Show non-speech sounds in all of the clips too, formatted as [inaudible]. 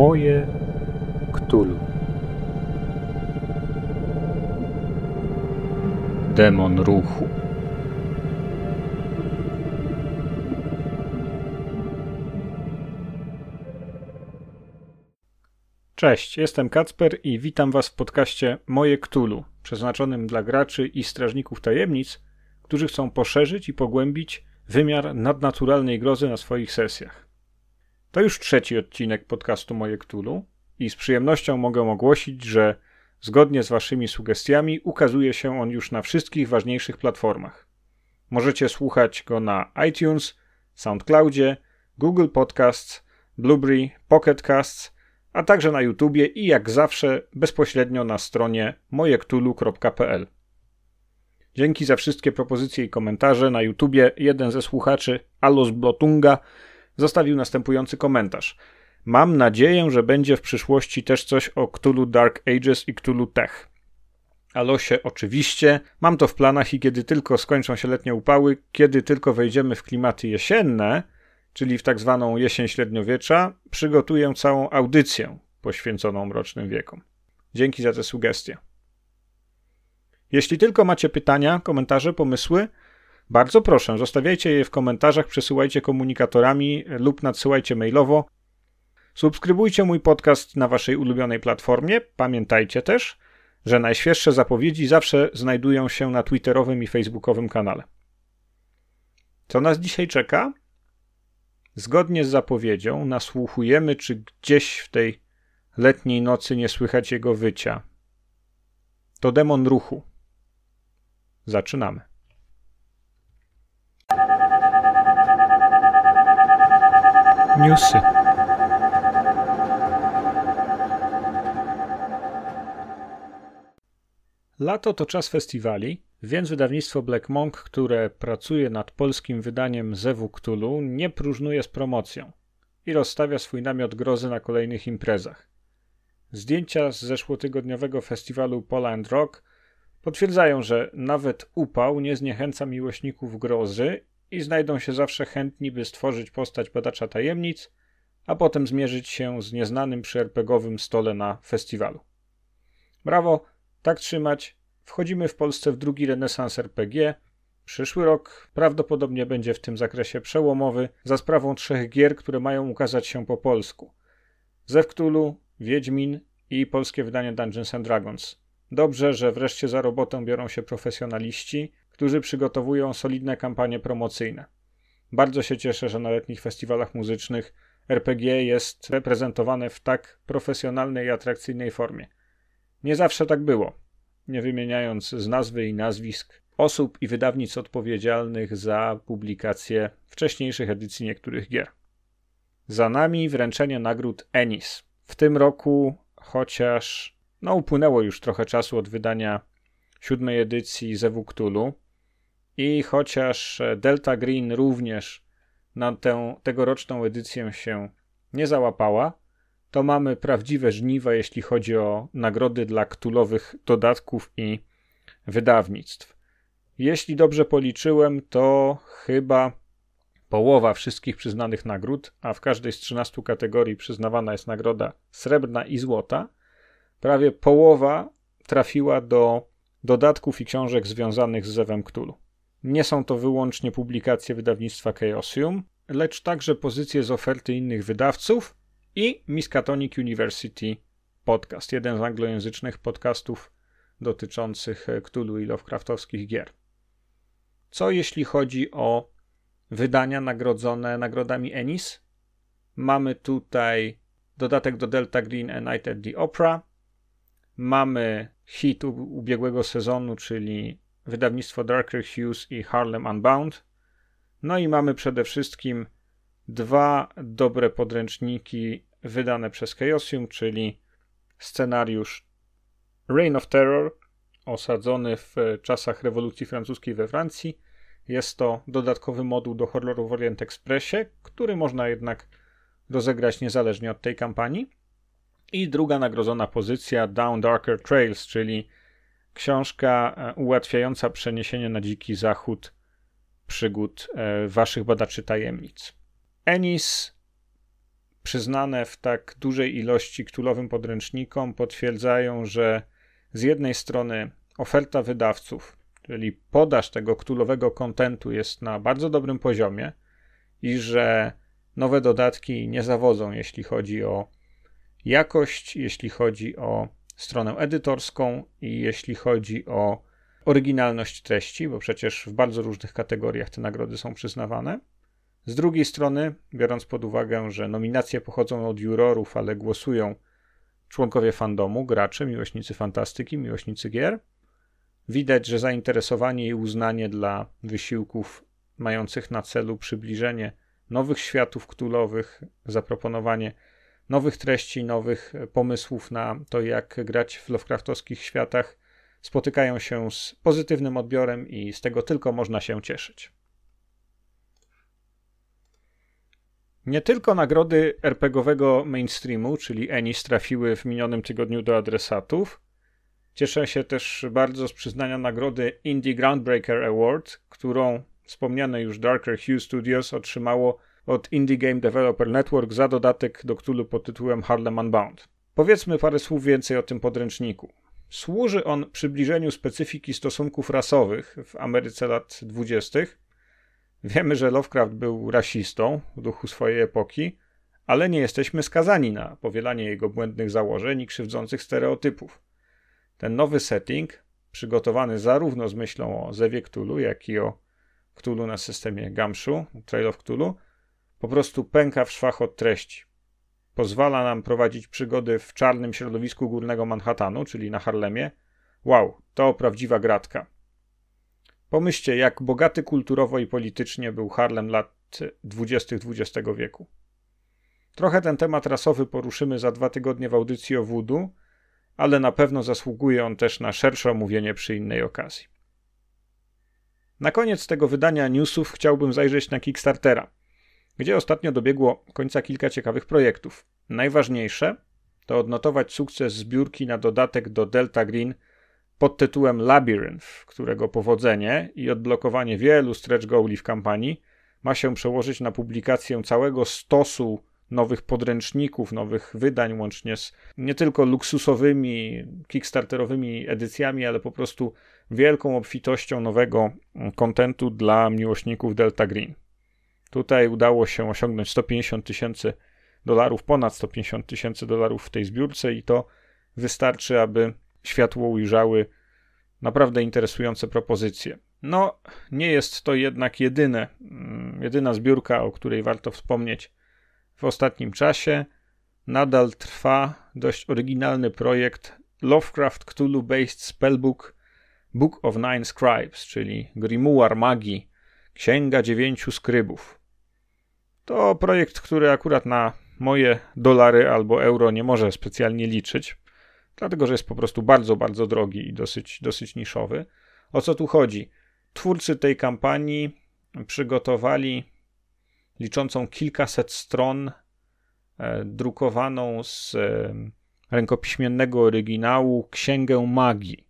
Moje Ktulu. Demon ruchu. Cześć, jestem Kacper i witam Was w podcaście Moje Ktulu, przeznaczonym dla graczy i strażników tajemnic, którzy chcą poszerzyć i pogłębić wymiar nadnaturalnej grozy na swoich sesjach. To już trzeci odcinek podcastu Moje Ktulu i z przyjemnością mogę ogłosić, że zgodnie z Waszymi sugestiami ukazuje się on już na wszystkich ważniejszych platformach. Możecie słuchać go na iTunes, SoundCloudzie, Google Podcasts, Blueberry, Pocket Casts, a także na YouTubie i jak zawsze bezpośrednio na stronie mojektulu.pl. Dzięki za wszystkie propozycje i komentarze. Na YouTubie jeden ze słuchaczy, Alos Blotunga, zostawił następujący komentarz. Mam nadzieję, że będzie w przyszłości też coś o Cthulhu Dark Ages i Cthulhu Tech. Alosie, oczywiście, mam to w planach i kiedy tylko skończą się letnie upały, kiedy tylko wejdziemy w klimaty jesienne, czyli w tak zwaną jesień średniowiecza, przygotuję całą audycję poświęconą mrocznym wiekom. Dzięki za te sugestie. Jeśli tylko macie pytania, komentarze, pomysły, bardzo proszę, zostawiajcie je w komentarzach, przesyłajcie komunikatorami lub nadsyłajcie mailowo. Subskrybujcie mój podcast na waszej ulubionej platformie. Pamiętajcie też, że najświeższe zapowiedzi zawsze znajdują się na twitterowym i facebookowym kanale. Co nas dzisiaj czeka? Zgodnie z zapowiedzią nasłuchujemy, czy gdzieś w tej letniej nocy nie słychać jego wycia. To demon ruchu. Zaczynamy. Newsy. Lato to czas festiwali, więc wydawnictwo Black Monk, które pracuje nad polskim wydaniem Zewu Cthulhu, nie próżnuje z promocją i rozstawia swój namiot grozy na kolejnych imprezach. Zdjęcia z zeszłotygodniowego festiwalu Poland Rock potwierdzają, że nawet upał nie zniechęca miłośników grozy i znajdą się zawsze chętni, by stworzyć postać badacza tajemnic, a potem zmierzyć się z nieznanym przy RPGowym stole na festiwalu. Brawo, tak trzymać. Wchodzimy w Polsce w drugi renesans RPG. Przyszły rok prawdopodobnie będzie w tym zakresie przełomowy za sprawą trzech gier, które mają ukazać się po polsku. Zewktulu, Wiedźmin i polskie wydanie Dungeons and Dragons. Dobrze, że wreszcie za robotę biorą się profesjonaliści, którzy przygotowują solidne kampanie promocyjne. Bardzo się cieszę, że na letnich festiwalach muzycznych RPG jest reprezentowane w tak profesjonalnej i atrakcyjnej formie. Nie zawsze tak było, nie wymieniając z nazwy i nazwisk osób i wydawnic odpowiedzialnych za publikację wcześniejszych edycji niektórych gier. Za nami wręczenie nagród Ennis. W tym roku, chociaż no, upłynęło już trochę czasu od wydania siódmej edycji Zewu Cthulhu i chociaż Delta Green również na tę tegoroczną edycję się nie załapała, to mamy prawdziwe żniwa, jeśli chodzi o nagrody dla ktulowych dodatków i wydawnictw. Jeśli dobrze policzyłem, to chyba połowa wszystkich przyznanych nagród, a w każdej z 13 kategorii przyznawana jest nagroda srebrna i złota, prawie połowa trafiła do dodatków i książek związanych z Zewem Cthulhu. Nie są to wyłącznie publikacje wydawnictwa Chaosium, lecz także pozycje z oferty innych wydawców i Miskatonic University Podcast, jeden z anglojęzycznych podcastów dotyczących Cthulhu i Lovecraftowskich gier. Co jeśli chodzi o wydania nagrodzone nagrodami Ennis? Mamy tutaj dodatek do Delta Green A Night at the Opera. Mamy hit ubiegłego sezonu, czyli wydawnictwo Darker Hughes i Harlem Unbound. No i mamy przede wszystkim dwa dobre podręczniki wydane przez Chaosium, czyli scenariusz Reign of Terror, osadzony w czasach rewolucji francuskiej we Francji. Jest to dodatkowy moduł do horroru w Orient Expressie, który można jednak rozegrać niezależnie od tej kampanii. I druga nagrodzona pozycja Down Darker Trails, czyli książka e, ułatwiająca przeniesienie na dziki zachód przygód e, waszych badaczy tajemnic. Ennis przyznane w tak dużej ilości ktulowym podręcznikom potwierdzają, że z jednej strony oferta wydawców, czyli podaż tego ktulowego kontentu jest na bardzo dobrym poziomie i że nowe dodatki nie zawodzą, jeśli chodzi o jakość, jeśli chodzi o stronę edytorską i jeśli chodzi o oryginalność treści, bo przecież w bardzo różnych kategoriach te nagrody są przyznawane. Z drugiej strony, biorąc pod uwagę, że nominacje pochodzą od jurorów, ale głosują członkowie fandomu, gracze, miłośnicy fantastyki, miłośnicy gier, widać, że zainteresowanie i uznanie dla wysiłków mających na celu przybliżenie nowych światów ktulowych, zaproponowanie nowych treści, nowych pomysłów na to, jak grać w Lovecraftowskich światach, spotykają się z pozytywnym odbiorem i z tego tylko można się cieszyć. Nie tylko nagrody RPGowego mainstreamu, czyli Ennis, trafiły w minionym tygodniu do adresatów. Cieszę się też bardzo z przyznania nagrody Indie Groundbreaker Award, którą wspomniane już Darker Hue Studios otrzymało od Indie Game Developer Network za dodatek do Cthulhu pod tytułem Harlem Unbound. Powiedzmy parę słów więcej o tym podręczniku. Służy on przybliżeniu specyfiki stosunków rasowych w Ameryce lat 20. Wiemy, że Lovecraft był rasistą w duchu swojej epoki, ale nie jesteśmy skazani na powielanie jego błędnych założeń i krzywdzących stereotypów. Ten nowy setting, przygotowany zarówno z myślą o Zewie Cthulhu, jak i o Cthulhu na systemie Gamshu, Trail of Cthulhu, po prostu pęka w szwach od treści. Pozwala nam prowadzić przygody w czarnym środowisku górnego Manhattanu, czyli na Harlemie. Wow, to prawdziwa gratka. Pomyślcie, jak bogaty kulturowo i politycznie był Harlem lat 20. XX wieku. Trochę ten temat rasowy poruszymy za dwa tygodnie w audycji o voodoo, ale na pewno zasługuje on też na szersze omówienie przy innej okazji. Na koniec tego wydania newsów chciałbym zajrzeć na Kickstartera gdzie ostatnio dobiegło końca kilka ciekawych projektów. Najważniejsze to odnotować sukces zbiórki na dodatek do Delta Green pod tytułem Labyrinth, którego powodzenie i odblokowanie wielu stretch goali w kampanii ma się przełożyć na publikację całego stosu nowych podręczników, nowych wydań, łącznie z nie tylko luksusowymi, kickstarterowymi edycjami, ale po prostu wielką obfitością nowego kontentu dla miłośników Delta Green. Tutaj udało się osiągnąć 150 tysięcy dolarów, ponad 150 tysięcy dolarów w tej zbiórce i to wystarczy, aby światło ujrzały naprawdę interesujące propozycje. No, nie jest to jednak jedyne, mm, jedyna zbiórka, o której warto wspomnieć w ostatnim czasie. Nadal trwa dość oryginalny projekt Lovecraft Cthulhu Based Spellbook Book of Nine Scribes, czyli Grimoire Magii, Księga Dziewięciu Skrybów. To projekt, który akurat na moje dolary albo euro nie może specjalnie liczyć, dlatego że jest po prostu bardzo, bardzo drogi i dosyć, dosyć niszowy. O co tu chodzi? Twórcy tej kampanii przygotowali liczącą kilkaset stron, e, drukowaną z e, rękopiśmiennego oryginału Księgę Magii,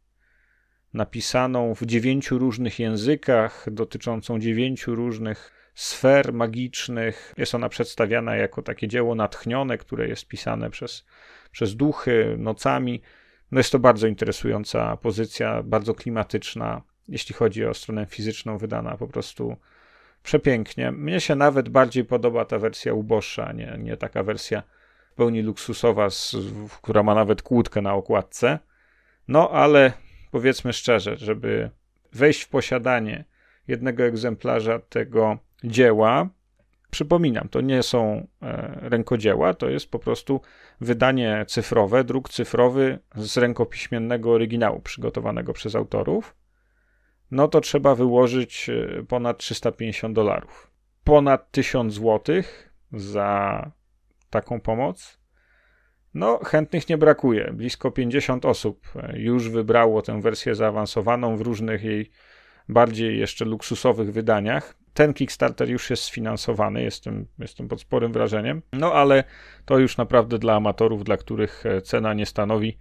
napisaną w dziewięciu różnych językach, dotyczącą dziewięciu różnych sfer magicznych. Jest ona przedstawiana jako takie dzieło natchnione, które jest pisane przez, przez duchy nocami. No jest to bardzo interesująca pozycja, bardzo klimatyczna, jeśli chodzi o stronę fizyczną, wydana po prostu przepięknie. Mnie się nawet bardziej podoba ta wersja uboższa, nie, nie taka wersja w pełni luksusowa, z, która ma nawet kłódkę na okładce. No ale powiedzmy szczerze, żeby wejść w posiadanie jednego egzemplarza tego dzieła. Przypominam, to nie są e, rękodzieła, to jest po prostu wydanie cyfrowe, druk cyfrowy z rękopiśmiennego oryginału przygotowanego przez autorów. No to trzeba wyłożyć e, ponad 350 dolarów. Ponad 1000 złotych za taką pomoc. No, chętnych nie brakuje. Blisko 50 osób e, już wybrało tę wersję zaawansowaną w różnych jej bardziej jeszcze luksusowych wydaniach. Ten Kickstarter już jest sfinansowany, jestem, jestem pod sporym wrażeniem. No ale to już naprawdę dla amatorów, dla których e, cena nie stanowi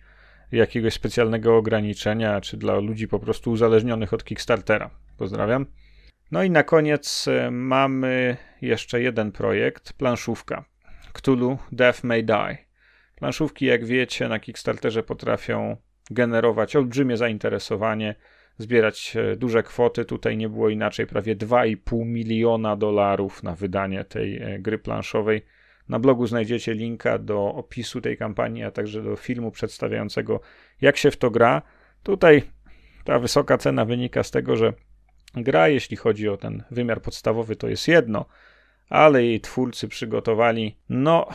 jakiegoś specjalnego ograniczenia, czy dla ludzi po prostu uzależnionych od Kickstartera. Pozdrawiam. No i na koniec e, mamy jeszcze jeden projekt, planszówka. Cthulhu Death May Die. Planszówki, jak wiecie, na Kickstarterze potrafią generować olbrzymie zainteresowanie, zbierać e, duże kwoty. Tutaj nie było inaczej, prawie 2,5 miliona dolarów na wydanie tej e, gry planszowej. Na blogu znajdziecie linka do opisu tej kampanii, a także do filmu przedstawiającego, jak się w to gra. Tutaj ta wysoka cena wynika z tego, że gra, jeśli chodzi o ten wymiar podstawowy, to jest jedno, ale jej twórcy przygotowali, no,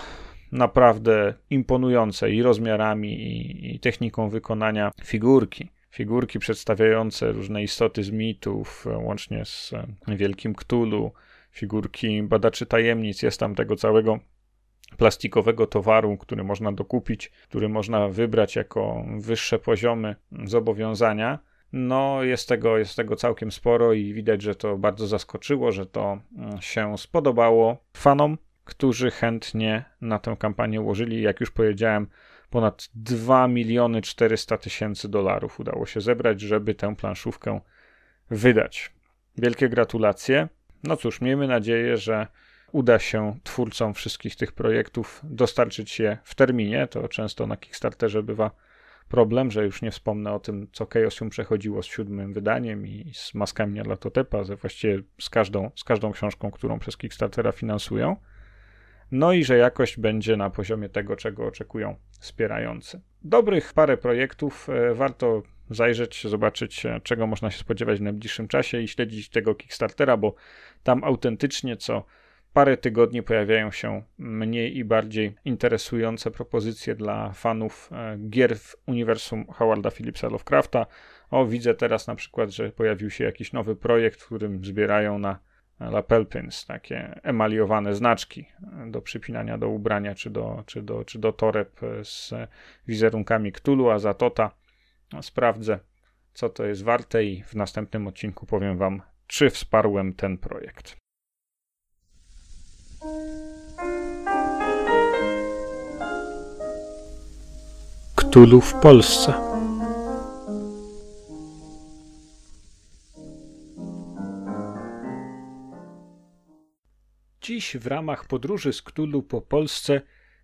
naprawdę imponujące i rozmiarami, i, i techniką wykonania figurki. Figurki przedstawiające różne istoty z mitów, łącznie z Wielkim Ktulu, figurki badaczy tajemnic, jest tam tego całego plastikowego towaru, który można dokupić, który można wybrać jako wyższe poziomy zobowiązania. No, jest tego, jest tego całkiem sporo i widać, że to bardzo zaskoczyło, że to mm, się spodobało fanom, którzy chętnie na tę kampanię ułożyli. Jak już powiedziałem, ponad 2 miliony 400 tysięcy dolarów udało się zebrać, żeby tę planszówkę wydać. Wielkie gratulacje. No cóż, miejmy nadzieję, że uda się twórcom wszystkich tych projektów dostarczyć je w terminie. To często na Kickstarterze bywa problem, że już nie wspomnę o tym, co Chaosium przechodziło z siódmym wydaniem i z maskami Latotepa, ze właściwie z każdą, z każdą książką, którą przez Kickstartera finansują. No i że jakość będzie na poziomie tego, czego oczekują wspierający. Dobrych parę projektów, e, warto zajrzeć, zobaczyć, e, czego można się spodziewać w najbliższym czasie i śledzić tego Kickstartera, bo tam autentycznie co parę tygodni pojawiają się mniej i bardziej interesujące propozycje dla fanów e, gier w uniwersum Howarda Phillipsa Lovecrafta. O, widzę teraz na przykład, że pojawił się jakiś nowy projekt, w którym zbierają na lapel pins, takie emaliowane znaczki do przypinania do ubrania czy do, czy do, czy do toreb z wizerunkami Cthulhu, a za Tota sprawdzę, co to jest warte i w następnym odcinku powiem wam, czy wsparłem ten projekt. Cthulhu w Polsce. Dziś w ramach podróży z Cthulhu po Polsce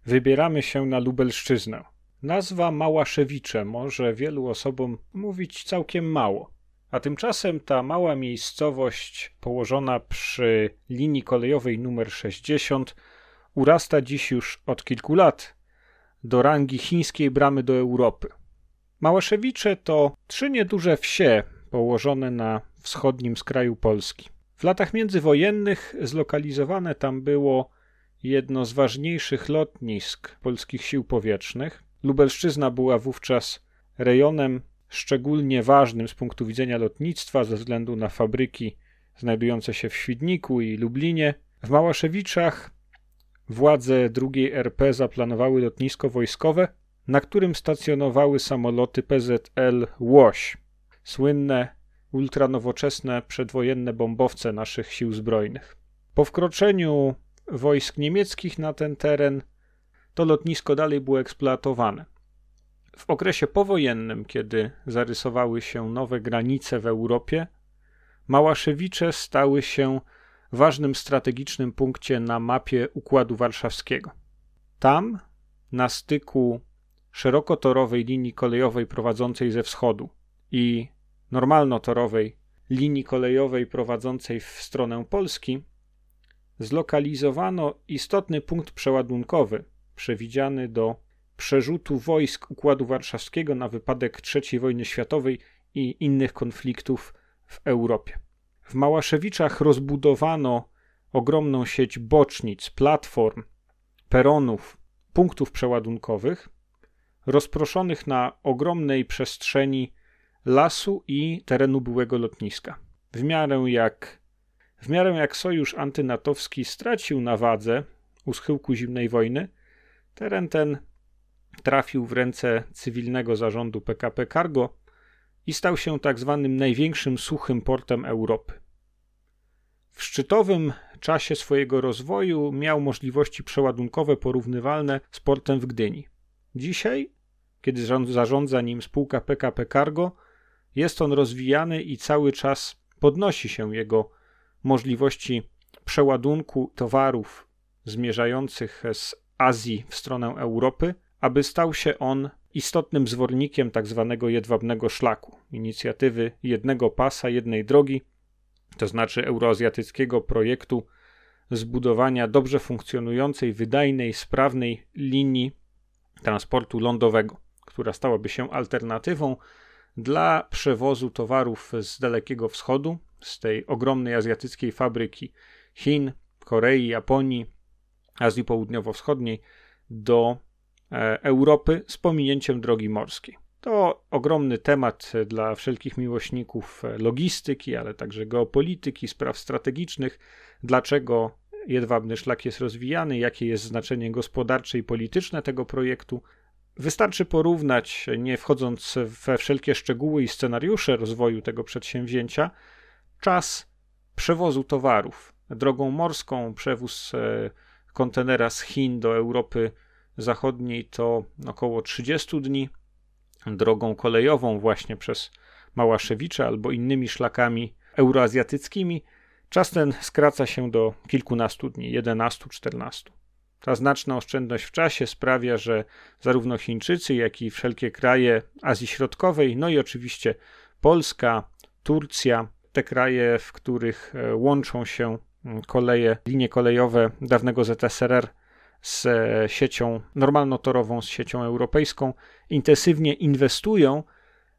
wybieramy się na Lubelszczyznę. Nazwa Małaszewicze może wielu osobom mówić całkiem mało. A tymczasem ta mała miejscowość położona przy linii kolejowej numer 60 urasta dziś już od kilku lat do rangi chińskiej bramy do Europy. Małaszewicze to trzy nieduże wsie położone na wschodnim skraju Polski. W latach międzywojennych zlokalizowane tam było jedno z ważniejszych lotnisk polskich sił powietrznych. Lubelszczyzna była wówczas rejonem szczególnie ważnym z punktu widzenia lotnictwa ze względu na fabryki znajdujące się w Świdniku i Lublinie. W Małaszewiczach władze II RP zaplanowały lotnisko wojskowe, na którym stacjonowały samoloty PZL Łoś, słynne ultranowoczesne przedwojenne bombowce naszych sił zbrojnych. Po wkroczeniu wojsk niemieckich na ten teren to lotnisko dalej było eksploatowane. W okresie powojennym, kiedy zarysowały się nowe granice w Europie, Małaszewicze stały się ważnym strategicznym punkcie na mapie Układu Warszawskiego. Tam, na styku szerokotorowej linii kolejowej prowadzącej ze wschodu i normalnotorowej linii kolejowej prowadzącej w stronę Polski, zlokalizowano istotny punkt przeładunkowy przewidziany do przerzutu wojsk Układu Warszawskiego na wypadek III wojny światowej i innych konfliktów w Europie. W Małaszewiczach rozbudowano ogromną sieć bocznic, platform, peronów, punktów przeładunkowych, rozproszonych na ogromnej przestrzeni lasu i terenu byłego lotniska. W miarę jak, w miarę jak sojusz antynatowski stracił na wadze u schyłku zimnej wojny, teren ten trafił w ręce cywilnego zarządu PKP Cargo i stał się tak zwanym największym suchym portem Europy. W szczytowym czasie swojego rozwoju miał możliwości przeładunkowe porównywalne z portem w Gdyni. Dzisiaj, kiedy zarządza nim spółka PKP Cargo, jest on rozwijany i cały czas podnosi się jego możliwości przeładunku towarów zmierzających z Azji w stronę Europy, aby stał się on istotnym zwornikiem tzw. Tak jedwabnego szlaku, inicjatywy jednego pasa, jednej drogi, to znaczy euroazjatyckiego projektu zbudowania dobrze funkcjonującej, wydajnej, sprawnej linii transportu lądowego, która stałaby się alternatywą dla przewozu towarów z Dalekiego Wschodu, z tej ogromnej azjatyckiej fabryki Chin, Korei, Japonii, Azji Południowo-Wschodniej do e, Europy z pominięciem drogi morskiej. To ogromny temat dla wszelkich miłośników logistyki, ale także geopolityki, spraw strategicznych. Dlaczego jedwabny szlak jest rozwijany, jakie jest znaczenie gospodarcze i polityczne tego projektu. Wystarczy porównać, nie wchodząc we wszelkie szczegóły i scenariusze rozwoju tego przedsięwzięcia, czas przewozu towarów drogą morską, przewóz e, kontenera z Chin do Europy Zachodniej to około 30 dni, drogą kolejową właśnie przez Małaszewicze albo innymi szlakami euroazjatyckimi Czas ten skraca się do kilkunastu dni, 11-14. Ta znaczna oszczędność w czasie sprawia, że zarówno Chińczycy, jak i wszelkie kraje Azji Środkowej, no i oczywiście Polska, Turcja, te kraje, w których e, łączą się mm, koleje, linie kolejowe dawnego ZSRR z e, siecią normalnotorową, z siecią europejską, intensywnie inwestują,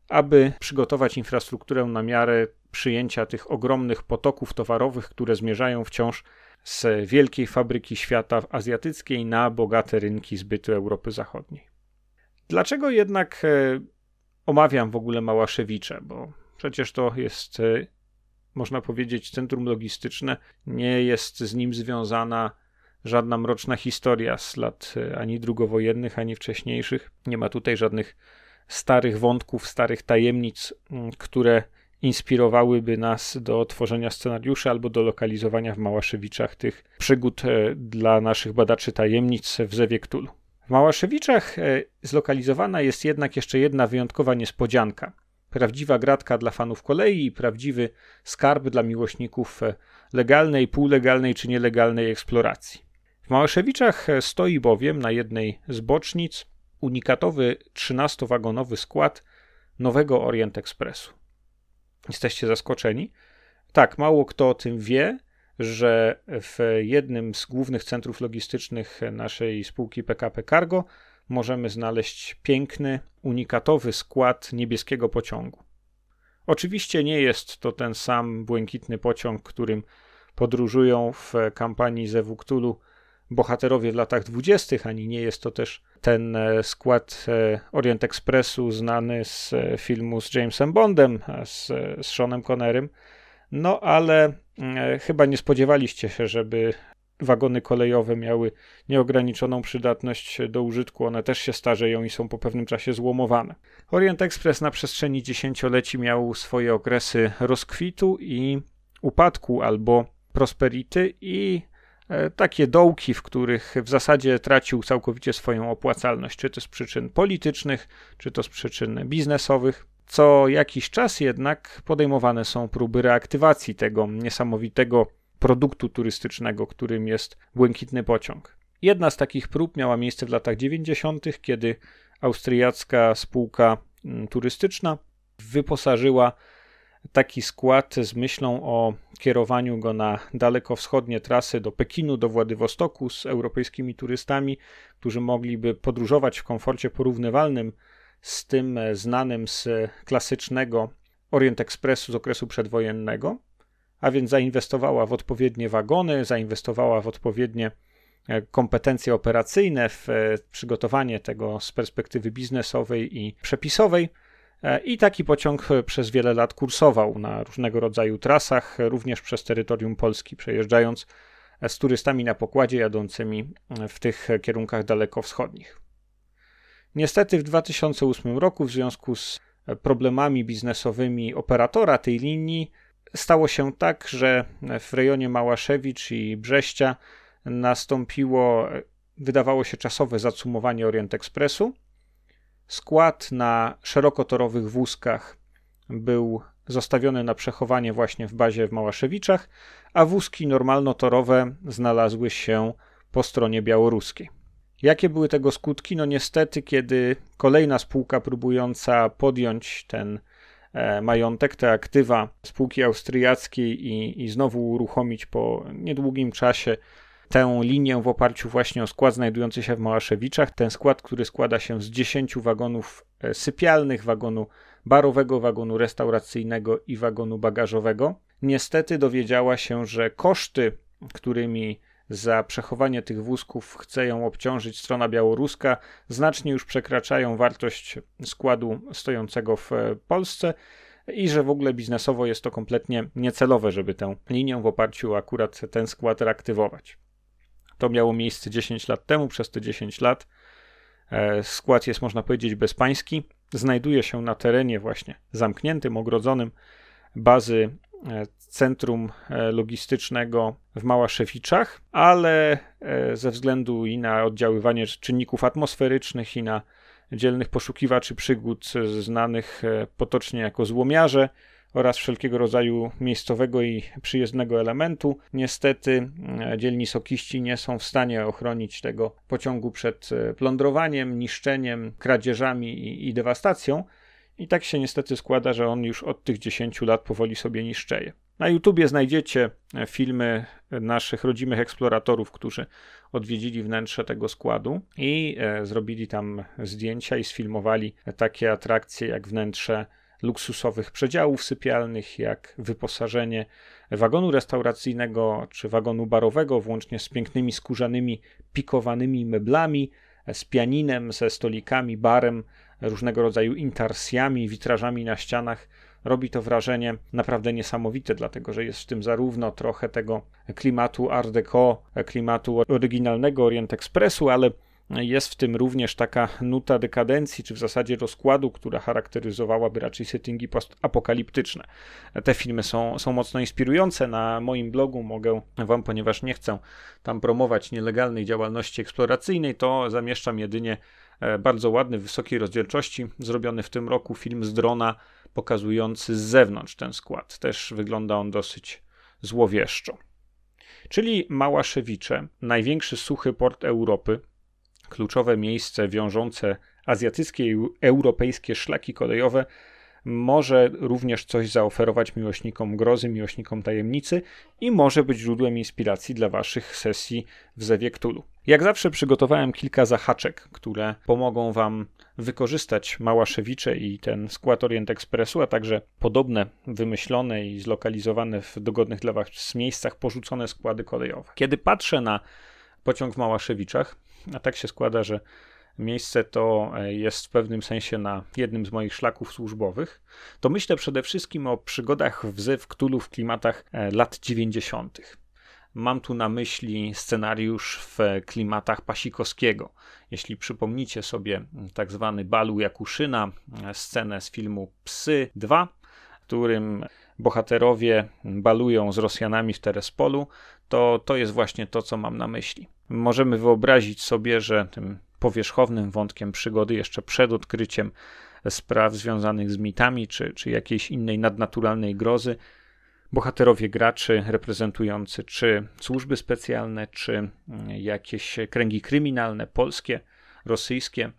aby przygotować infrastrukturę na miarę przyjęcia tych ogromnych potoków towarowych, które zmierzają wciąż z wielkiej fabryki świata azjatyckiej na bogate rynki zbytu Europy Zachodniej. Dlaczego jednak e, omawiam w ogóle Małaszewicze? Bo przecież to jest, e, można powiedzieć, centrum logistyczne, nie jest z nim związana żadna mroczna historia z lat e, ani drugowojennych, ani wcześniejszych. Nie ma tutaj żadnych starych wątków, starych tajemnic, które inspirowałyby nas do tworzenia scenariuszy albo do lokalizowania w Małaszewiczach tych przygód e, dla naszych badaczy tajemnic w Zewie Ktulu. W Małaszewiczach e, zlokalizowana jest jednak jeszcze jedna wyjątkowa niespodzianka. Prawdziwa gratka dla fanów kolei i prawdziwy skarb dla miłośników e, legalnej, półlegalnej czy nielegalnej eksploracji. W Małaszewiczach stoi bowiem na jednej z bocznic unikatowy 13-wagonowy skład nowego Orient Expressu. Jesteście zaskoczeni? Tak, mało kto o tym wie, że w jednym z głównych centrów logistycznych naszej spółki PKP Cargo możemy znaleźć piękny, unikatowy skład niebieskiego pociągu. Oczywiście nie jest to ten sam błękitny pociąg, którym podróżują w kampanii Zewuktulu bohaterowie w latach dwudziestych, ani nie jest to też ten e, skład e, Orient Expressu znany z e, filmu z Jamesem Bondem, z, z Seanem Connerem. No ale chyba nie spodziewaliście się, żeby wagony kolejowe miały nieograniczoną przydatność do użytku. One też się starzeją i są po pewnym czasie złomowane. Orient Express na przestrzeni dziesięcioleci miał swoje okresy rozkwitu i upadku albo prosperity i takie dołki, w których w zasadzie tracił całkowicie swoją opłacalność, czy to z przyczyn politycznych, czy to z przyczyn biznesowych. Co jakiś czas jednak podejmowane są próby reaktywacji tego niesamowitego produktu turystycznego, którym jest błękitny pociąg. Jedna z takich prób miała miejsce w latach 90., kiedy austriacka spółka mm, turystyczna wyposażyła taki skład z myślą o kierowaniu go na dalekowschodnie trasy do Pekinu, do Władywostoku z europejskimi turystami, którzy mogliby podróżować w komforcie porównywalnym z tym znanym z klasycznego Orient Expressu z okresu przedwojennego, a więc zainwestowała w odpowiednie wagony, zainwestowała w odpowiednie e, kompetencje operacyjne, w e, przygotowanie tego z perspektywy biznesowej i przepisowej. E, I taki pociąg przez wiele lat kursował na różnego rodzaju trasach, również przez terytorium Polski, przejeżdżając z turystami na pokładzie jadącymi w tych kierunkach dalekowschodnich. Niestety w 2008 roku, w związku z problemami biznesowymi operatora tej linii, stało się tak, że w rejonie Małaszewicz i Brześcia nastąpiło, wydawało się, czasowe zacumowanie Orient Expressu Skład na szerokotorowych wózkach był zostawiony na przechowanie właśnie w bazie w Małaszewiczach, a wózki normalnotorowe znalazły się po stronie białoruskiej. Jakie były tego skutki? No niestety, kiedy kolejna spółka próbująca podjąć ten e, majątek, te aktywa spółki austriackiej i, i znowu uruchomić po niedługim czasie tę linię w oparciu właśnie o skład znajdujący się w Małaszewiczach. Ten skład, który składa się z 10 wagonów e, sypialnych, wagonu barowego, wagonu restauracyjnego i wagonu bagażowego. Niestety dowiedziała się, że koszty, którymi za przechowanie tych wózków chce ją obciążyć strona białoruska, znacznie już przekraczają wartość składu stojącego w e, Polsce i że w ogóle biznesowo jest to kompletnie niecelowe, żeby tę linię w oparciu o akurat ten skład reaktywować. To miało miejsce 10 lat temu, przez te 10 lat e, skład jest, można powiedzieć, bezpański. Znajduje się na terenie właśnie zamkniętym, ogrodzonym bazy e, centrum e, logistycznego w Małaszewiczach, ale ze względu i na oddziaływanie czynników atmosferycznych, i na dzielnych poszukiwaczy przygód znanych potocznie jako złomiarze, oraz wszelkiego rodzaju miejscowego i przyjezdnego elementu. Niestety e, dzielni sokiści nie są w stanie ochronić tego pociągu przed e, plądrowaniem, niszczeniem, kradzieżami i, i dewastacją. I tak się niestety składa, że on już od tych 10 lat powoli sobie niszczeje. Na YouTubie znajdziecie e, filmy naszych rodzimych eksploratorów, którzy odwiedzili wnętrze tego składu i e, zrobili tam zdjęcia i sfilmowali takie atrakcje jak wnętrze luksusowych przedziałów sypialnych, jak wyposażenie wagonu restauracyjnego czy wagonu barowego, włącznie z pięknymi skórzanymi, pikowanymi meblami, z pianinem, ze stolikami, barem, różnego rodzaju intarsjami, witrażami na ścianach. Robi to wrażenie naprawdę niesamowite, dlatego że jest w tym zarówno trochę tego klimatu Art Deco, klimatu oryginalnego Orient Expressu, ale jest w tym również taka nuta dekadencji, czy w zasadzie rozkładu, która charakteryzowałaby raczej settingi postapokaliptyczne. Te filmy są, są mocno inspirujące. Na moim blogu mogę Wam, ponieważ nie chcę tam promować nielegalnej działalności eksploracyjnej, to zamieszczam jedynie e, bardzo ładny, wysokiej rozdzielczości, zrobiony w tym roku film z drona, pokazujący z zewnątrz ten skład. Też wygląda on dosyć złowieszczo. Czyli Małaszewicze, największy suchy port Europy, kluczowe miejsce wiążące azjatyckie i europejskie szlaki kolejowe może również coś zaoferować miłośnikom grozy, miłośnikom tajemnicy i może być źródłem inspiracji dla waszych sesji w Zewie Cthulhu. Jak zawsze przygotowałem kilka zahaczek, które pomogą wam wykorzystać Małaszewicze i ten skład Orient Expressu, a także podobne wymyślone i zlokalizowane w dogodnych dla was miejscach porzucone składy kolejowe. Kiedy patrzę na pociąg w Małaszewiczach, a tak się składa, że miejsce to e, jest w pewnym sensie na jednym z moich szlaków służbowych, to myślę przede wszystkim o przygodach w Zew w klimatach e, lat 90. Mam tu na myśli scenariusz w klimatach Pasikowskiego. Jeśli przypomnicie sobie tak zwany Balu Jakuszyna, e, scenę z filmu Psy 2, w którym bohaterowie balują z Rosjanami w Terespolu, to to jest właśnie to, co mam na myśli. Możemy wyobrazić sobie, że tym powierzchownym wątkiem przygody jeszcze przed odkryciem spraw związanych z mitami czy, czy jakiejś innej nadnaturalnej grozy, bohaterowie graczy reprezentujący czy służby specjalne, czy mm, jakieś kręgi kryminalne, polskie, rosyjskie,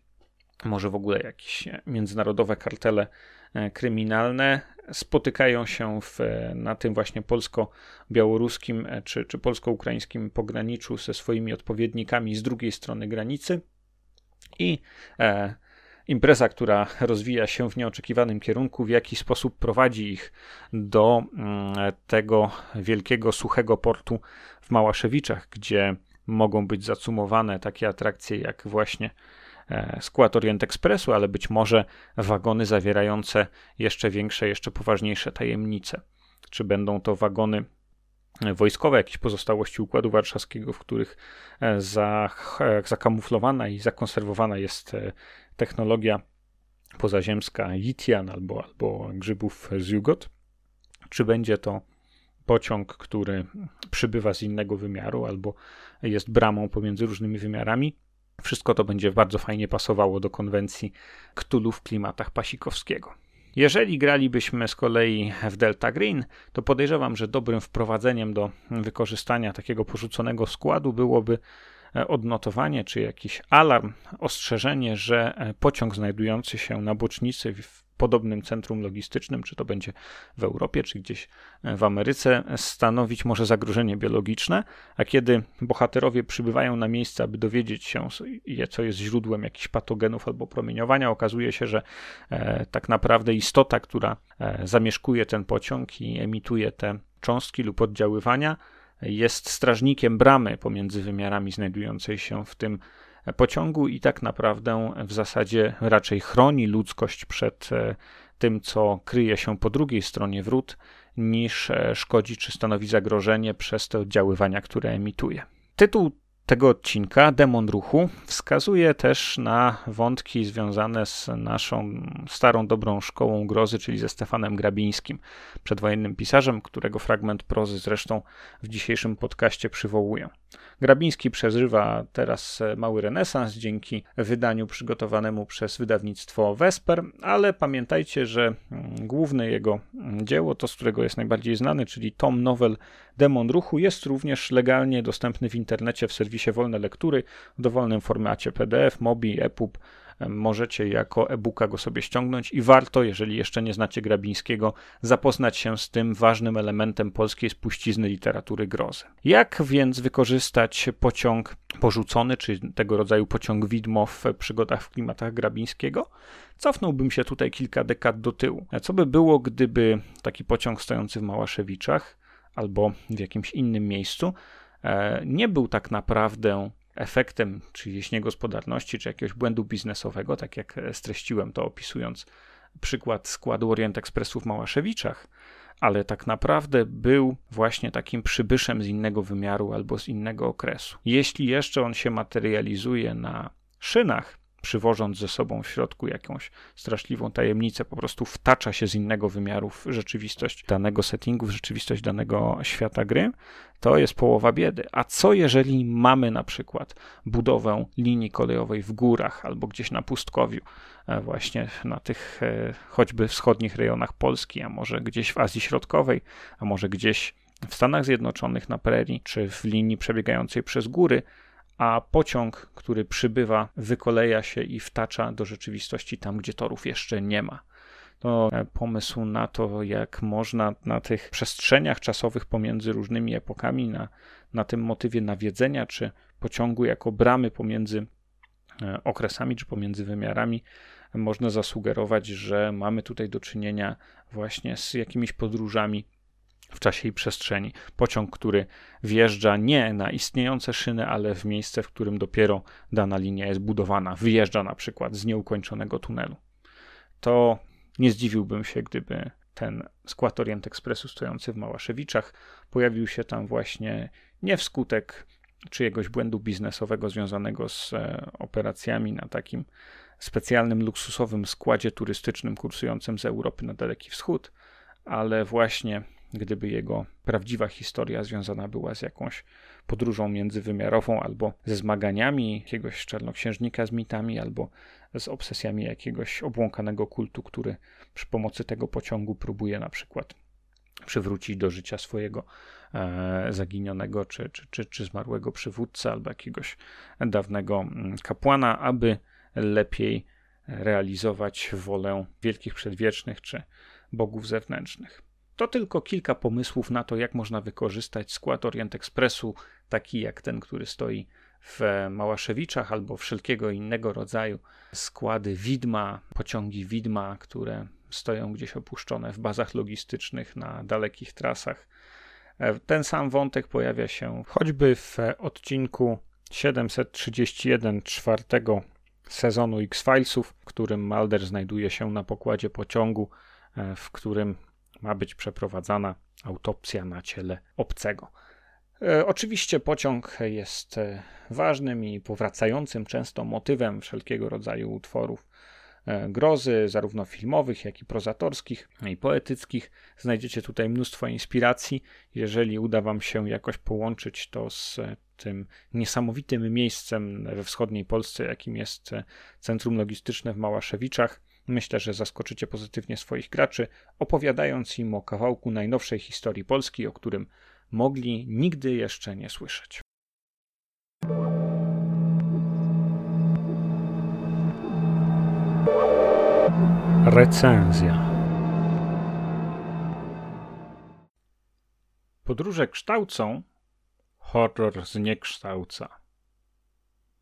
może w ogóle jakieś międzynarodowe kartele e, kryminalne, spotykają się w, na tym właśnie polsko-białoruskim e, czy, czy polsko-ukraińskim pograniczu ze swoimi odpowiednikami z drugiej strony granicy. I e, impreza, która rozwija się w nieoczekiwanym kierunku, w jaki sposób prowadzi ich do mm, tego wielkiego, suchego portu w Małaszewiczach, gdzie mogą być zacumowane takie atrakcje jak właśnie E, skład Orient Expressu, ale być może wagony zawierające jeszcze większe, jeszcze poważniejsze tajemnice. Czy będą to wagony wojskowe, jakieś pozostałości Układu Warszawskiego, w których e, e, zakamuflowana i zakonserwowana jest technologia pozaziemska Jitian albo, albo grzybów z Jugot? Czy będzie to pociąg, który przybywa z innego wymiaru albo jest bramą pomiędzy różnymi wymiarami? Wszystko to będzie bardzo fajnie pasowało do konwencji Ktulu w klimatach Pasikowskiego. Jeżeli gralibyśmy z kolei w Delta Green, to podejrzewam, że dobrym wprowadzeniem do wykorzystania takiego porzuconego składu byłoby odnotowanie czy jakiś alarm, ostrzeżenie, że pociąg znajdujący się na bocznicy w podobnym centrum logistycznym, czy to będzie w Europie, czy gdzieś w Ameryce, stanowić może zagrożenie biologiczne, a kiedy bohaterowie przybywają na miejsce, aby dowiedzieć się, co jest źródłem jakichś patogenów albo promieniowania, okazuje się, że e, tak naprawdę istota, która e, zamieszkuje ten pociąg i emituje te cząstki lub oddziaływania, jest strażnikiem bramy pomiędzy wymiarami znajdującej się w tym pociągu i tak naprawdę w zasadzie raczej chroni ludzkość przed e, tym, co kryje się po drugiej stronie wrót, niż e, szkodzi czy stanowi zagrożenie przez te oddziaływania, które emituje. Tytuł tego odcinka, Demon Ruchu, wskazuje też na wątki związane z naszą starą, dobrą szkołą grozy, czyli ze Stefanem Grabińskim, przedwojennym pisarzem, którego fragment prozy zresztą w dzisiejszym podcaście przywołuję. Grabiński przeżywa teraz mały renesans dzięki wydaniu przygotowanemu przez wydawnictwo Vesper, ale pamiętajcie, że mm, główne jego dzieło, to z którego jest najbardziej znany, czyli tom nowel Demon Ruchu, jest również legalnie dostępny w internecie w serwisie Wolne Lektury w dowolnym formacie PDF, MOBI, EPUB, możecie jako e-booka go sobie ściągnąć i warto, jeżeli jeszcze nie znacie Grabińskiego, zapoznać się z tym ważnym elementem polskiej spuścizny literatury grozy. Jak więc wykorzystać pociąg porzucony, czy tego rodzaju pociąg widmo w przygodach w klimatach Grabińskiego? Cofnąłbym się tutaj kilka dekad do tyłu. Co by było, gdyby taki pociąg stojący w Małaszewiczach albo w jakimś innym miejscu e, nie był tak naprawdę efektem czyjejś niegospodarności czy jakiegoś błędu biznesowego, tak jak streściłem to opisując przykład składu Orient Expressu w Małaszewiczach, ale tak naprawdę był właśnie takim przybyszem z innego wymiaru albo z innego okresu. Jeśli jeszcze on się materializuje na szynach, przywożąc ze sobą w środku jakąś straszliwą tajemnicę, po prostu wtacza się z innego wymiaru w rzeczywistość danego settingu, w rzeczywistość danego świata gry, to jest połowa biedy. A co jeżeli mamy na przykład budowę linii kolejowej w górach albo gdzieś na pustkowiu, e, właśnie na tych e, choćby wschodnich rejonach Polski, a może gdzieś w Azji Środkowej, a może gdzieś w Stanach Zjednoczonych na prerii, czy w linii przebiegającej przez góry, a pociąg, który przybywa, wykoleja się i wtacza do rzeczywistości tam, gdzie torów jeszcze nie ma. To e, pomysł na to, jak można na tych przestrzeniach czasowych pomiędzy różnymi epokami, na, na tym motywie nawiedzenia, czy pociągu jako bramy pomiędzy e, okresami, czy pomiędzy wymiarami, można zasugerować, że mamy tutaj do czynienia właśnie z jakimiś podróżami w czasie i przestrzeni. Pociąg, który wjeżdża nie na istniejące szyny, ale w miejsce, w którym dopiero dana linia jest budowana. Wyjeżdża na przykład z nieukończonego tunelu. To nie zdziwiłbym się, gdyby ten skład Orient Expressu stojący w Małaszewiczach pojawił się tam właśnie nie wskutek czyjegoś błędu biznesowego związanego z e, operacjami na takim specjalnym, luksusowym składzie turystycznym kursującym z Europy na Daleki Wschód, ale właśnie gdyby jego prawdziwa historia związana była z jakąś podróżą międzywymiarową, albo ze zmaganiami jakiegoś czarnoksiężnika z mitami, albo z obsesjami jakiegoś obłąkanego kultu, który przy pomocy tego pociągu próbuje na przykład przywrócić do życia swojego e, zaginionego czy, czy, czy, czy zmarłego przywódcę, albo jakiegoś dawnego mm, kapłana, aby lepiej realizować wolę wielkich przedwiecznych czy bogów zewnętrznych. To tylko kilka pomysłów na to, jak można wykorzystać skład Orient Expressu, taki jak ten, który stoi w Małaszewiczach albo wszelkiego innego rodzaju składy widma, pociągi widma, które stoją gdzieś opuszczone w bazach logistycznych na dalekich trasach. E, ten sam wątek pojawia się choćby w odcinku 731 czwartego sezonu X-Filesów, w którym Mulder znajduje się na pokładzie pociągu, e, w którym ma być przeprowadzana autopsja na ciele obcego. E, oczywiście pociąg jest e, ważnym i powracającym często motywem wszelkiego rodzaju utworów e, grozy, zarówno filmowych, jak i prozatorskich i poetyckich. Znajdziecie tutaj mnóstwo inspiracji. Jeżeli uda Wam się jakoś połączyć to z tym niesamowitym miejscem we wschodniej Polsce, jakim jest Centrum Logistyczne w Małaszewiczach, Myślę, że zaskoczycie pozytywnie swoich graczy, opowiadając im o kawałku najnowszej historii Polski, o którym mogli nigdy jeszcze nie słyszeć. Recenzja. Podróże kształcą, horror zniekształca.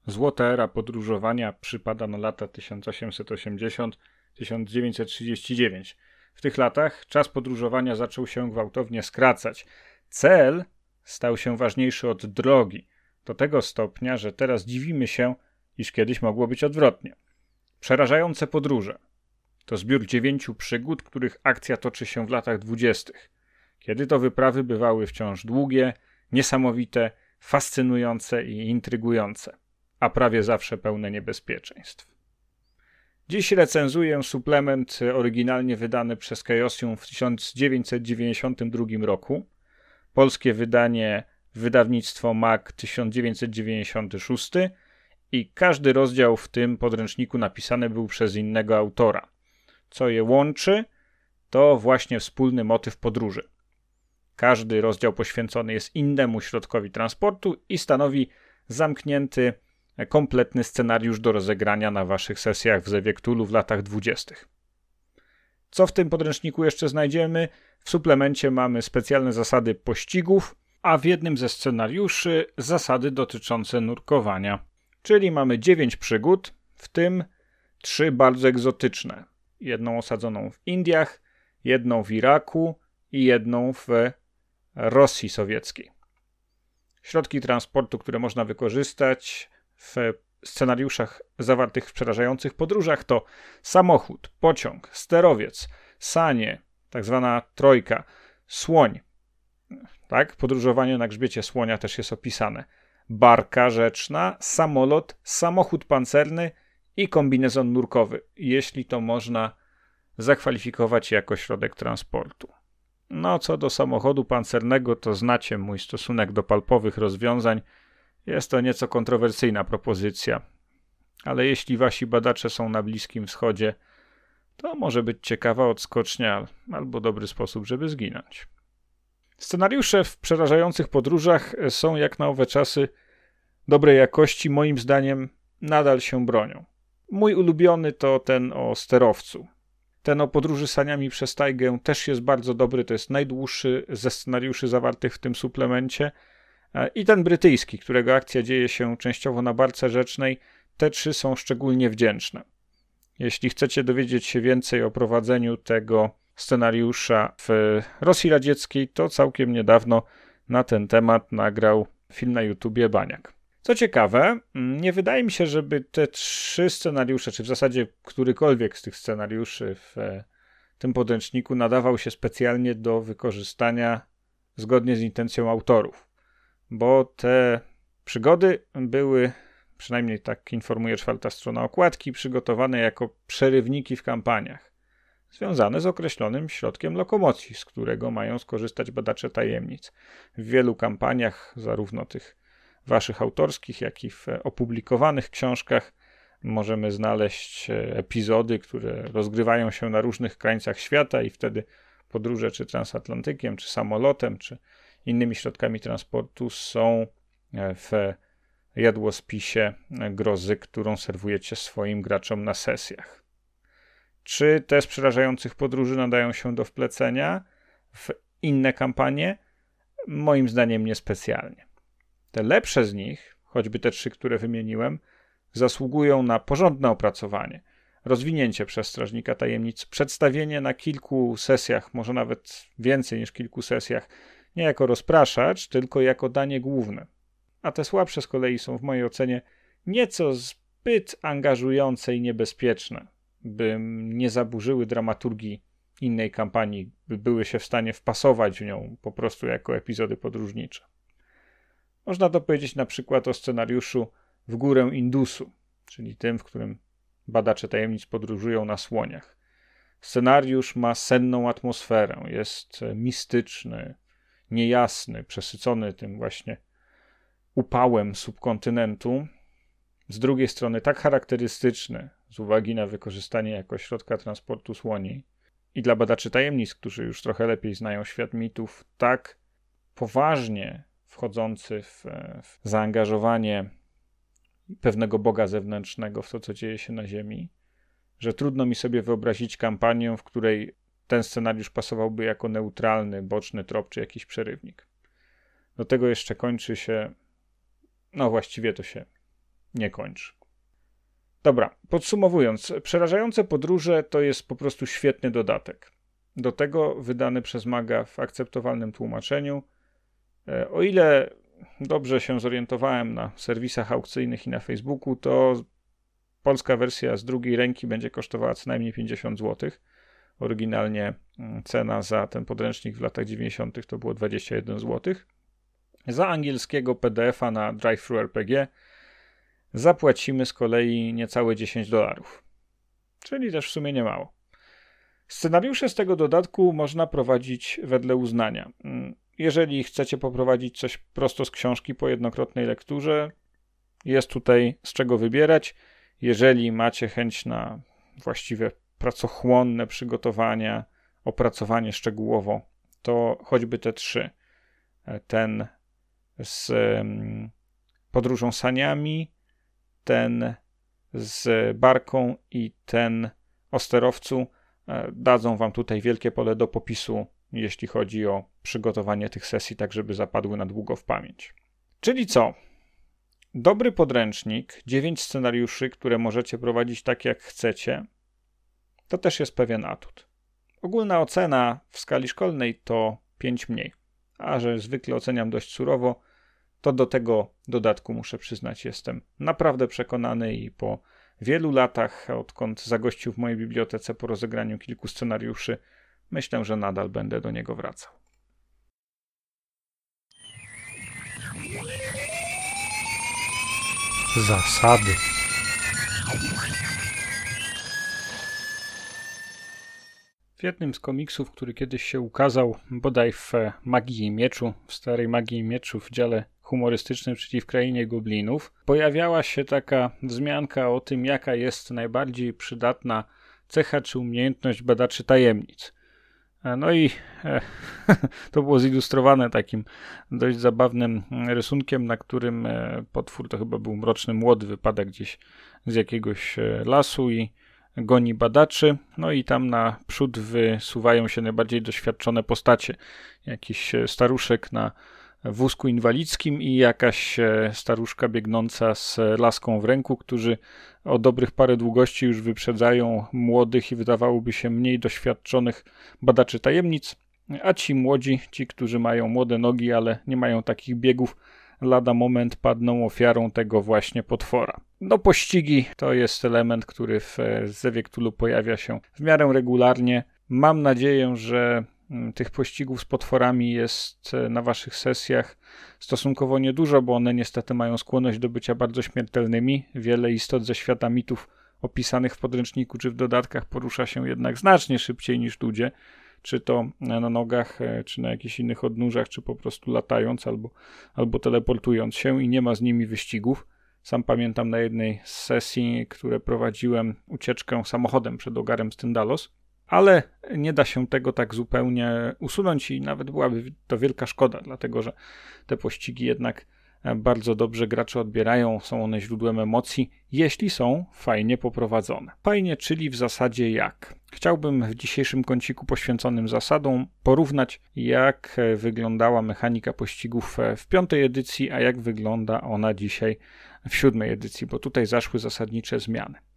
Złota era podróżowania przypada na lata 1880 1880-1939. W tych latach czas podróżowania zaczął się gwałtownie skracać. Cel stał się ważniejszy od drogi, do tego stopnia, że teraz dziwimy się, iż kiedyś mogło być odwrotnie. Przerażające podróże to zbiór dziewięciu przygód, których akcja toczy się w latach dwudziestych, kiedy to wyprawy bywały wciąż długie, niesamowite, fascynujące i intrygujące, a prawie zawsze pełne niebezpieczeństw. Dziś recenzuję suplement oryginalnie wydany przez Chaosium w 1992 roku, polskie wydanie wydawnictwo MAC 1996 i każdy rozdział w tym podręczniku napisany był przez innego autora. Co je łączy, to właśnie wspólny motyw podróży. Każdy rozdział poświęcony jest innemu środkowi transportu i stanowi zamknięty, kompletny scenariusz do rozegrania na waszych sesjach w Zewie Cthulhu w latach dwudziestych. Co w tym podręczniku jeszcze znajdziemy? W suplemencie mamy specjalne zasady pościgów, a w jednym ze scenariuszy zasady dotyczące nurkowania. Czyli mamy 9 przygód, w tym trzy bardzo egzotyczne. Jedną osadzoną w Indiach, jedną w Iraku i jedną w Rosji Sowieckiej. Środki transportu, które można wykorzystać w scenariuszach zawartych w przerażających podróżach to samochód, pociąg, sterowiec, sanie, tak zwana trojka, słoń. Tak, podróżowanie na grzbiecie słonia też jest opisane. Barka rzeczna, samolot, samochód pancerny i kombinezon nurkowy, jeśli to można zakwalifikować jako środek transportu. No, co do samochodu pancernego, to znacie mój stosunek do palpowych rozwiązań. Jest to nieco kontrowersyjna propozycja, ale jeśli wasi badacze są na Bliskim Wschodzie, to może być ciekawa odskocznia albo dobry sposób, żeby zginąć. Scenariusze w przerażających podróżach są jak na owe czasy dobrej jakości, moim zdaniem nadal się bronią. Mój ulubiony to ten o sterowcu. Ten o podróży saniami przez tajgę też jest bardzo dobry, to jest najdłuższy ze scenariuszy zawartych w tym suplemencie. E, I ten brytyjski, którego akcja dzieje się częściowo na barce rzecznej, te trzy są szczególnie wdzięczne. Jeśli chcecie dowiedzieć się więcej o prowadzeniu tego scenariusza w Rosji Radzieckiej, to całkiem niedawno na ten temat nagrał film na YouTubie Baniak. Co ciekawe, nie wydaje mi się, żeby te trzy scenariusze, czy w zasadzie którykolwiek z tych scenariuszy w tym podręczniku nadawał się specjalnie do wykorzystania zgodnie z intencją autorów, bo te przygody były, przynajmniej tak informuje czwarta strona okładki, przygotowane jako przerywniki w kampaniach, związane z określonym środkiem lokomocji, z którego mają skorzystać badacze tajemnic. W wielu kampaniach, zarówno tych waszych autorskich, jak i w opublikowanych książkach możemy znaleźć e, epizody, które rozgrywają się na różnych krańcach świata i wtedy podróże czy transatlantykiem, czy samolotem, czy innymi środkami transportu są e, w jadłospisie grozy, którą serwujecie swoim graczom na sesjach. Czy te z przerażających podróży nadają się do wplecenia w inne kampanie? Moim zdaniem niespecjalnie. Te lepsze z nich, choćby te trzy, które wymieniłem, zasługują na porządne opracowanie, rozwinięcie przez strażnika tajemnic, przedstawienie na kilku sesjach, może nawet więcej niż kilku sesjach, nie jako rozpraszacz, tylko jako danie główne. A te słabsze z kolei są w mojej ocenie nieco zbyt angażujące i niebezpieczne, by nie zaburzyły dramaturgii innej kampanii, by były się w stanie wpasować w nią po prostu jako epizody podróżnicze. Można to powiedzieć na przykład o scenariuszu W górę Indusu, czyli tym, w którym badacze tajemnic podróżują na słoniach. Scenariusz ma senną atmosferę, jest mistyczny, niejasny, przesycony tym właśnie upałem subkontynentu. Z drugiej strony tak charakterystyczny z uwagi na wykorzystanie jako środka transportu słoni. I dla badaczy tajemnic, którzy już trochę lepiej znają świat mitów, tak poważnie wchodzący w, w zaangażowanie pewnego Boga zewnętrznego w to, co dzieje się na Ziemi, że trudno mi sobie wyobrazić kampanię, w której ten scenariusz pasowałby jako neutralny, boczny trop czy jakiś przerywnik. Do tego jeszcze kończy się. No właściwie to się nie kończy. Dobra, podsumowując, przerażające podróże to jest po prostu świetny dodatek. Do tego wydany przez Maga w akceptowalnym tłumaczeniu. E, o ile dobrze się zorientowałem na serwisach aukcyjnych i na Facebooku, to polska wersja z drugiej ręki będzie kosztowała co najmniej 50 zł. Oryginalnie mm, cena za ten podręcznik w latach 90. to było 21 zł. Za angielskiego PDF-a na Drive-Thru RPG zapłacimy z kolei niecałe 10 dolarów. Czyli też w sumie nie mało. Scenariusze z tego dodatku można prowadzić wedle uznania. Mm, jeżeli chcecie poprowadzić coś prosto z książki po jednokrotnej lekturze, jest tutaj z czego wybierać. Jeżeli macie chęć na właściwie pracochłonne przygotowania, opracowanie szczegółowo, to choćby te trzy. E, ten z podróżą saniami, ten z barką i ten o sterowcu e, dadzą wam tutaj wielkie pole do popisu, jeśli chodzi o przygotowanie tych sesji, tak żeby zapadły na długo w pamięć. Czyli co? Dobry podręcznik, 9 scenariuszy, które możecie prowadzić tak jak chcecie, to też jest pewien atut. Ogólna ocena w skali szkolnej to 5 mniej, a że zwykle oceniam dość surowo, to do tego dodatku muszę przyznać, jestem naprawdę przekonany i po wielu latach, odkąd zagościł w mojej bibliotece po rozegraniu kilku scenariuszy, myślę, że nadal będę do niego wracał. Zasady. W jednym z komiksów, który kiedyś się ukazał, bodaj w Magii i Mieczu, w starej Magii i Mieczu w dziale humorystycznym, czyli w Krainie Goblinów, pojawiała się taka wzmianka o tym, jaka jest najbardziej przydatna cecha czy umiejętność badaczy tajemnic. No i e, [laughs] to było zilustrowane takim dość zabawnym rysunkiem, na którym e, potwór to chyba był mroczny młody, wypada gdzieś z jakiegoś e, lasu i goni badaczy. No i tam na przód wysuwają się najbardziej doświadczone postacie. Jakiś e, staruszek na wózku inwalidzkim i jakaś e, staruszka biegnąca z laską w ręku, którzy o dobrych parę długości już wyprzedzają młodych i wydawałoby się mniej doświadczonych badaczy tajemnic, a ci młodzi, ci, którzy mają młode nogi, ale nie mają takich biegów, lada moment padną ofiarą tego właśnie potwora. No pościgi to jest element, który w e, Zewie Cthulhu pojawia się w miarę regularnie. Mam nadzieję, że Mm, tych pościgów z potworami jest e, na waszych sesjach stosunkowo niedużo, bo one niestety mają skłonność do bycia bardzo śmiertelnymi. Wiele istot ze świata mitów opisanych w podręczniku czy w dodatkach porusza się jednak znacznie szybciej niż ludzie, czy to na nogach, e, czy na jakichś innych odnóżach, czy po prostu latając albo, albo teleportując się i nie ma z nimi wyścigów. Sam pamiętam na jednej z sesji, które prowadziłem ucieczkę samochodem przed ogarem Styndalos ale nie da się tego tak zupełnie usunąć i nawet byłaby to wielka szkoda, dlatego że te pościgi jednak bardzo dobrze gracze odbierają, są one źródłem emocji, jeśli są fajnie poprowadzone. Fajnie, czyli w zasadzie jak? Chciałbym w dzisiejszym kąciku poświęconym zasadom porównać, jak wyglądała mechanika pościgów w piątej edycji, a jak wygląda ona dzisiaj w siódmej edycji, bo tutaj zaszły zasadnicze zmiany.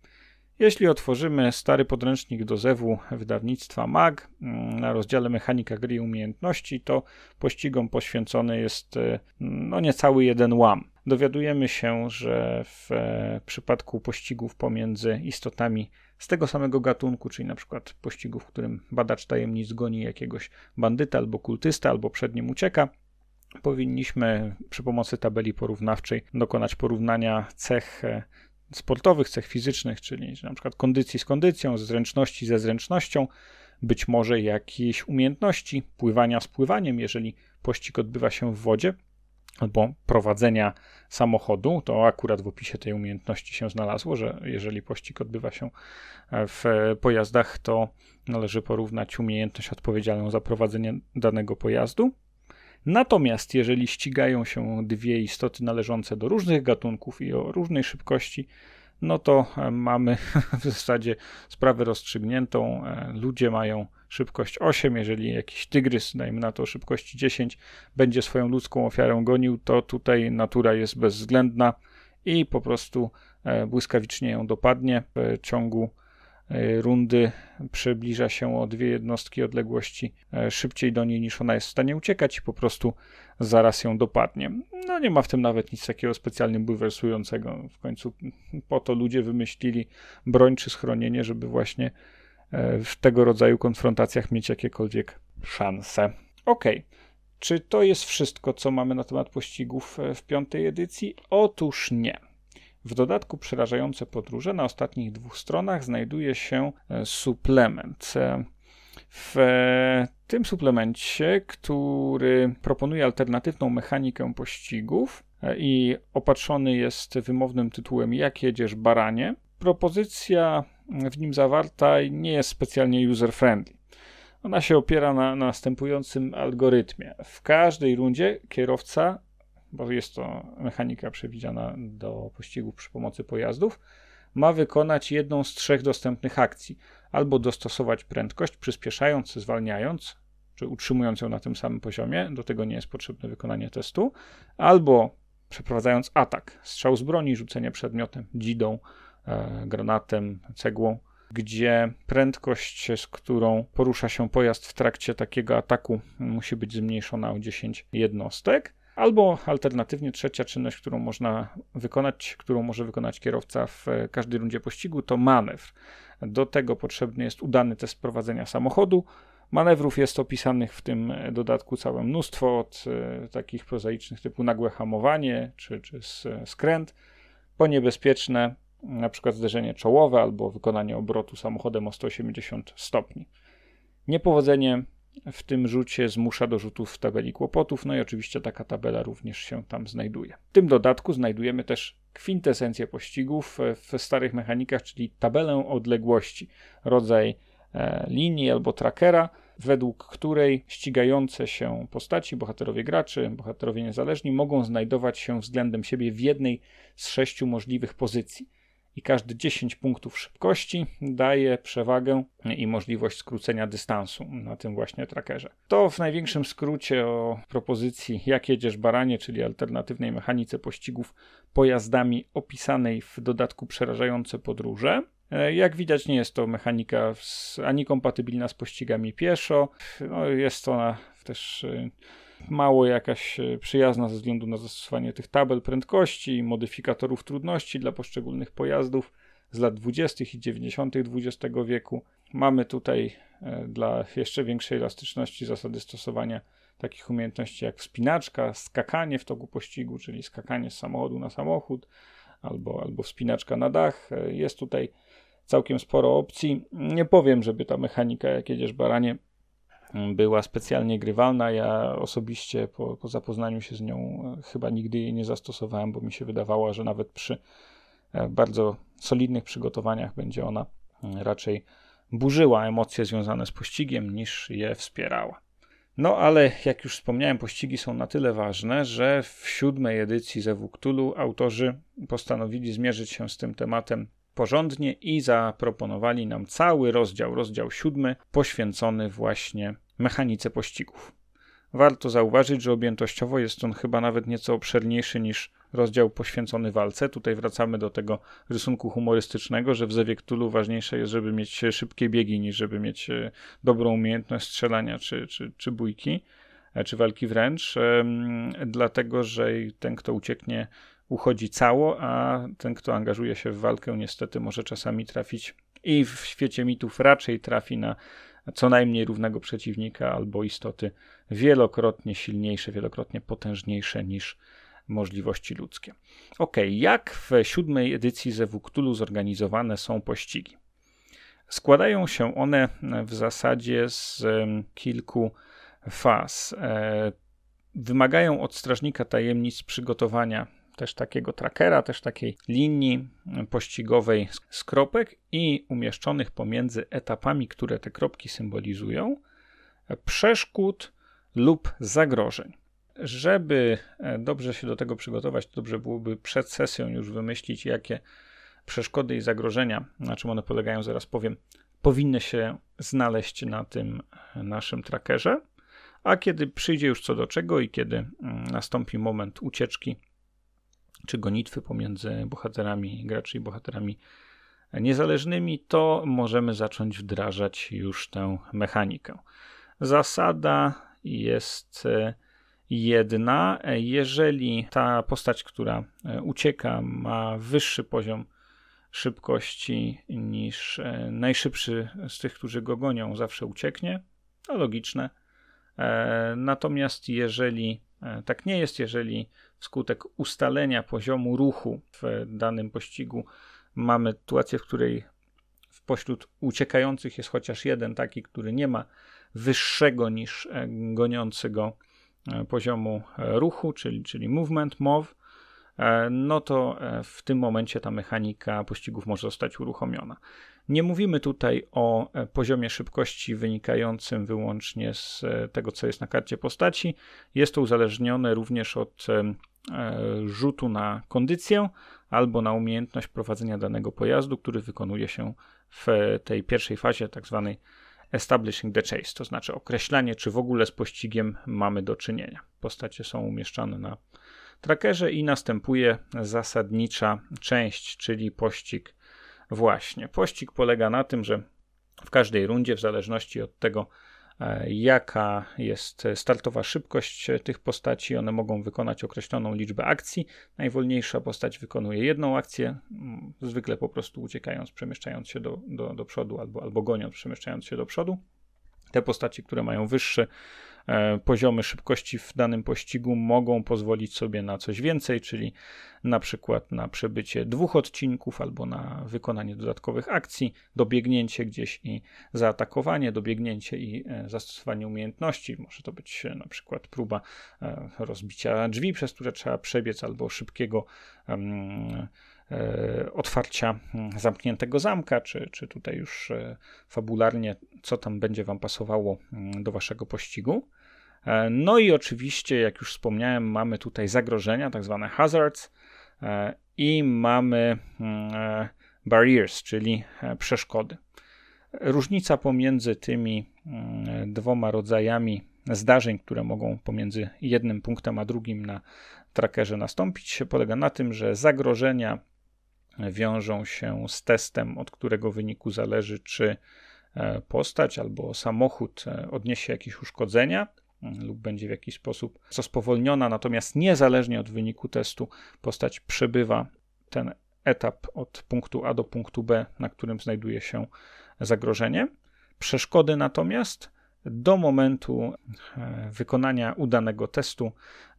Jeśli otworzymy stary podręcznik do Zewu wydawnictwa MAG mm, na rozdziale Mechanika gry i umiejętności, to pościgom poświęcony jest e, no niecały jeden łam. Dowiadujemy się, że w e, przypadku pościgów pomiędzy istotami z tego samego gatunku, czyli na przykład pościgu, w którym badacz tajemnic goni jakiegoś bandyta albo kultysta, albo przed nim ucieka, powinniśmy przy pomocy tabeli porównawczej dokonać porównania cech e, sportowych, cech fizycznych, czyli na przykład kondycji z kondycją, zręczności ze zręcznością, być może jakiejś umiejętności pływania z pływaniem, jeżeli pościg odbywa się w wodzie, albo prowadzenia samochodu, to akurat w opisie tej umiejętności się znalazło, że jeżeli pościg odbywa się w pojazdach, to należy porównać umiejętność odpowiedzialną za prowadzenie danego pojazdu Natomiast jeżeli ścigają się dwie istoty należące do różnych gatunków i o różnej szybkości, no to e, mamy [laughs] w zasadzie sprawę rozstrzygniętą. E, ludzie mają szybkość 8, jeżeli jakiś tygrys, dajmy na to szybkości 10, będzie swoją ludzką ofiarę gonił, to tutaj natura jest bezwzględna i po prostu e, błyskawicznie ją dopadnie w ciągu rundy przybliża się o dwie jednostki odległości e, szybciej do niej niż ona jest w stanie uciekać i po prostu zaraz ją dopadnie. No nie ma w tym nawet nic takiego specjalnie bulwersującego. W końcu po to ludzie wymyślili broń czy schronienie, żeby właśnie e, w tego rodzaju konfrontacjach mieć jakiekolwiek szanse. Ok. Czy to jest wszystko, co mamy na temat pościgów w piątej edycji? Otóż nie. W dodatku przerażające podróże na ostatnich dwóch stronach znajduje się e, suplement. E, w tym suplemencie, który proponuje alternatywną mechanikę pościgów e, i opatrzony jest wymownym tytułem Jak jedziesz baranie, propozycja w nim zawarta nie jest specjalnie user-friendly. Ona się opiera na następującym algorytmie. W każdej rundzie kierowca bo jest to mechanika przewidziana do pościgów przy pomocy pojazdów, ma wykonać jedną z trzech dostępnych akcji. Albo dostosować prędkość, przyspieszając, zwalniając, czy utrzymując ją na tym samym poziomie, do tego nie jest potrzebne wykonanie testu, albo przeprowadzając atak, strzał z broni, rzucenie przedmiotem, dzidą, e, granatem, cegłą, gdzie prędkość, z którą porusza się pojazd w trakcie takiego ataku, musi być zmniejszona o 10 jednostek. Albo alternatywnie trzecia czynność, którą można wykonać, którą może wykonać kierowca w każdej rundzie pościgu, to manewr. Do tego potrzebny jest udany test prowadzenia samochodu. Manewrów jest opisanych w tym dodatku całe mnóstwo, od e, takich prozaicznych typu nagłe hamowanie czy, czy skręt, po niebezpieczne, na przykład zderzenie czołowe albo wykonanie obrotu samochodem o 180 stopni. Niepowodzenie w tym rzucie zmusza do rzutów w tabeli kłopotów, no i oczywiście taka tabela również się tam znajduje. W tym dodatku znajdujemy też kwintesencję pościgów w starych mechanikach, czyli tabelę odległości, rodzaj e, linii albo trackera, według której ścigające się postaci, bohaterowie graczy, bohaterowie niezależni mogą znajdować się względem siebie w jednej z sześciu możliwych pozycji i każdy 10 punktów szybkości daje przewagę i możliwość skrócenia dystansu na tym właśnie trackerze. To w największym skrócie o propozycji Jak jedziesz baranie, czyli alternatywnej mechanice pościgów pojazdami opisanej w dodatku przerażające podróże. E, jak widać, nie jest to mechanika ani kompatybilna z pościgami pieszo. No, jest ona też e, mało jakaś e, przyjazna ze względu na zastosowanie tych tabel prędkości, modyfikatorów trudności dla poszczególnych pojazdów z lat 20. i 90. XX wieku. Mamy tutaj e, dla jeszcze większej elastyczności zasady stosowania takich umiejętności jak wspinaczka, skakanie w toku pościgu, czyli skakanie z samochodu na samochód, albo, albo wspinaczka na dach. E, jest tutaj całkiem sporo opcji. Nie powiem, żeby ta mechanika, jak jedziesz baranie, była specjalnie grywalna. Ja osobiście po, po zapoznaniu się z nią e, chyba nigdy jej nie zastosowałem, bo mi się wydawało, że nawet przy e, bardzo solidnych przygotowaniach będzie ona e, raczej burzyła emocje związane z pościgiem niż je wspierała. No ale jak już wspomniałem, pościgi są na tyle ważne, że w siódmej edycji Zewu Cthulhu autorzy postanowili zmierzyć się z tym tematem porządnie i zaproponowali nam cały rozdział, rozdział siódmy, poświęcony właśnie mechanice pościgów. Warto zauważyć, że objętościowo jest on chyba nawet nieco obszerniejszy niż rozdział poświęcony walce. Tutaj wracamy do tego rysunku humorystycznego, że w Zewie Cthulhu ważniejsze jest, żeby mieć szybkie biegi, niż żeby mieć e, dobrą umiejętność strzelania czy, czy, czy bójki, e, czy walki wręcz, dlatego że ten, kto ucieknie, uchodzi cało, a ten, kto angażuje się w walkę, niestety może czasami trafić i w świecie mitów raczej trafi na co najmniej równego przeciwnika albo istoty wielokrotnie silniejsze, wielokrotnie potężniejsze niż możliwości ludzkie. Ok, jak w siódmej edycji Zewu Cthulhu zorganizowane są pościgi? Składają się one w zasadzie z kilku faz. E, wymagają od strażnika tajemnic przygotowania też takiego trackera, też takiej linii pościgowej z kropek i umieszczonych pomiędzy etapami, które te kropki symbolizują, przeszkód lub zagrożeń. Żeby e, dobrze się do tego przygotować, to dobrze byłoby przed sesją już wymyślić, jakie przeszkody i zagrożenia, na czym one polegają, zaraz powiem, powinny się znaleźć na tym naszym trackerze. A kiedy przyjdzie już co do czego i kiedy mm, nastąpi moment ucieczki czy gonitwy pomiędzy bohaterami graczy i bohaterami niezależnymi, to możemy zacząć wdrażać już tę mechanikę. Zasada jest e, jedna. Jeżeli ta postać, która e, ucieka, ma wyższy poziom szybkości niż e, najszybszy z tych, którzy go gonią, zawsze ucieknie. To logiczne. Natomiast jeżeli tak nie jest, jeżeli wskutek ustalenia poziomu ruchu w danym pościgu mamy sytuację, w której pośród uciekających jest chociaż jeden taki, który nie ma wyższego niż e, goniącego e, poziomu e, ruchu, czyli, czyli movement, MOV, no to w tym momencie ta mechanika pościgów może zostać uruchomiona. Nie mówimy tutaj o poziomie szybkości wynikającym wyłącznie z tego, co jest na karcie postaci. Jest to uzależnione również od rzutu na kondycję albo na umiejętność prowadzenia danego pojazdu, który wykonuje się w tej pierwszej fazie, tak zwanej establishing the chase, to znaczy określanie, czy w ogóle z pościgiem mamy do czynienia. Postacie są umieszczane na trackerze i następuje zasadnicza część, czyli pościg właśnie. Pościg polega na tym, że w każdej rundzie, w zależności od tego, E, jaka jest startowa szybkość tych postaci. One mogą wykonać określoną liczbę akcji. Najwolniejsza postać wykonuje jedną akcję, mm, zwykle po prostu uciekając, przemieszczając się do, do, do przodu albo, albo goniąc, przemieszczając się do przodu. Te postaci, które mają wyższy poziomy szybkości w danym pościgu mogą pozwolić sobie na coś więcej, czyli na przykład na przebycie dwóch odcinków albo na wykonanie dodatkowych akcji, dobiegnięcie gdzieś i zaatakowanie, dobiegnięcie i e, zastosowanie umiejętności. Może to być e, na przykład próba rozbicia drzwi, przez które trzeba przebiec, albo szybkiego um, otwarcia mm, zamkniętego zamka, czy, czy tutaj już fabularnie, co tam będzie Wam pasowało mm, do Waszego pościgu. E, no i oczywiście, jak już wspomniałem, mamy tutaj zagrożenia, tak zwane hazards, e, i mamy mm, e, barriers, czyli przeszkody. Różnica pomiędzy tymi dwoma rodzajami zdarzeń, które mogą pomiędzy jednym punktem a drugim na trackerze nastąpić, polega na tym, że zagrożenia wiążą się z testem, od którego wyniku zależy, czy postać albo samochód odniesie jakieś uszkodzenia, lub będzie w jakiś sposób co spowolniona, natomiast niezależnie od wyniku testu postać przebywa ten etap od punktu A do punktu B, na którym znajduje się zagrożenie. Przeszkody natomiast do momentu e, wykonania udanego testu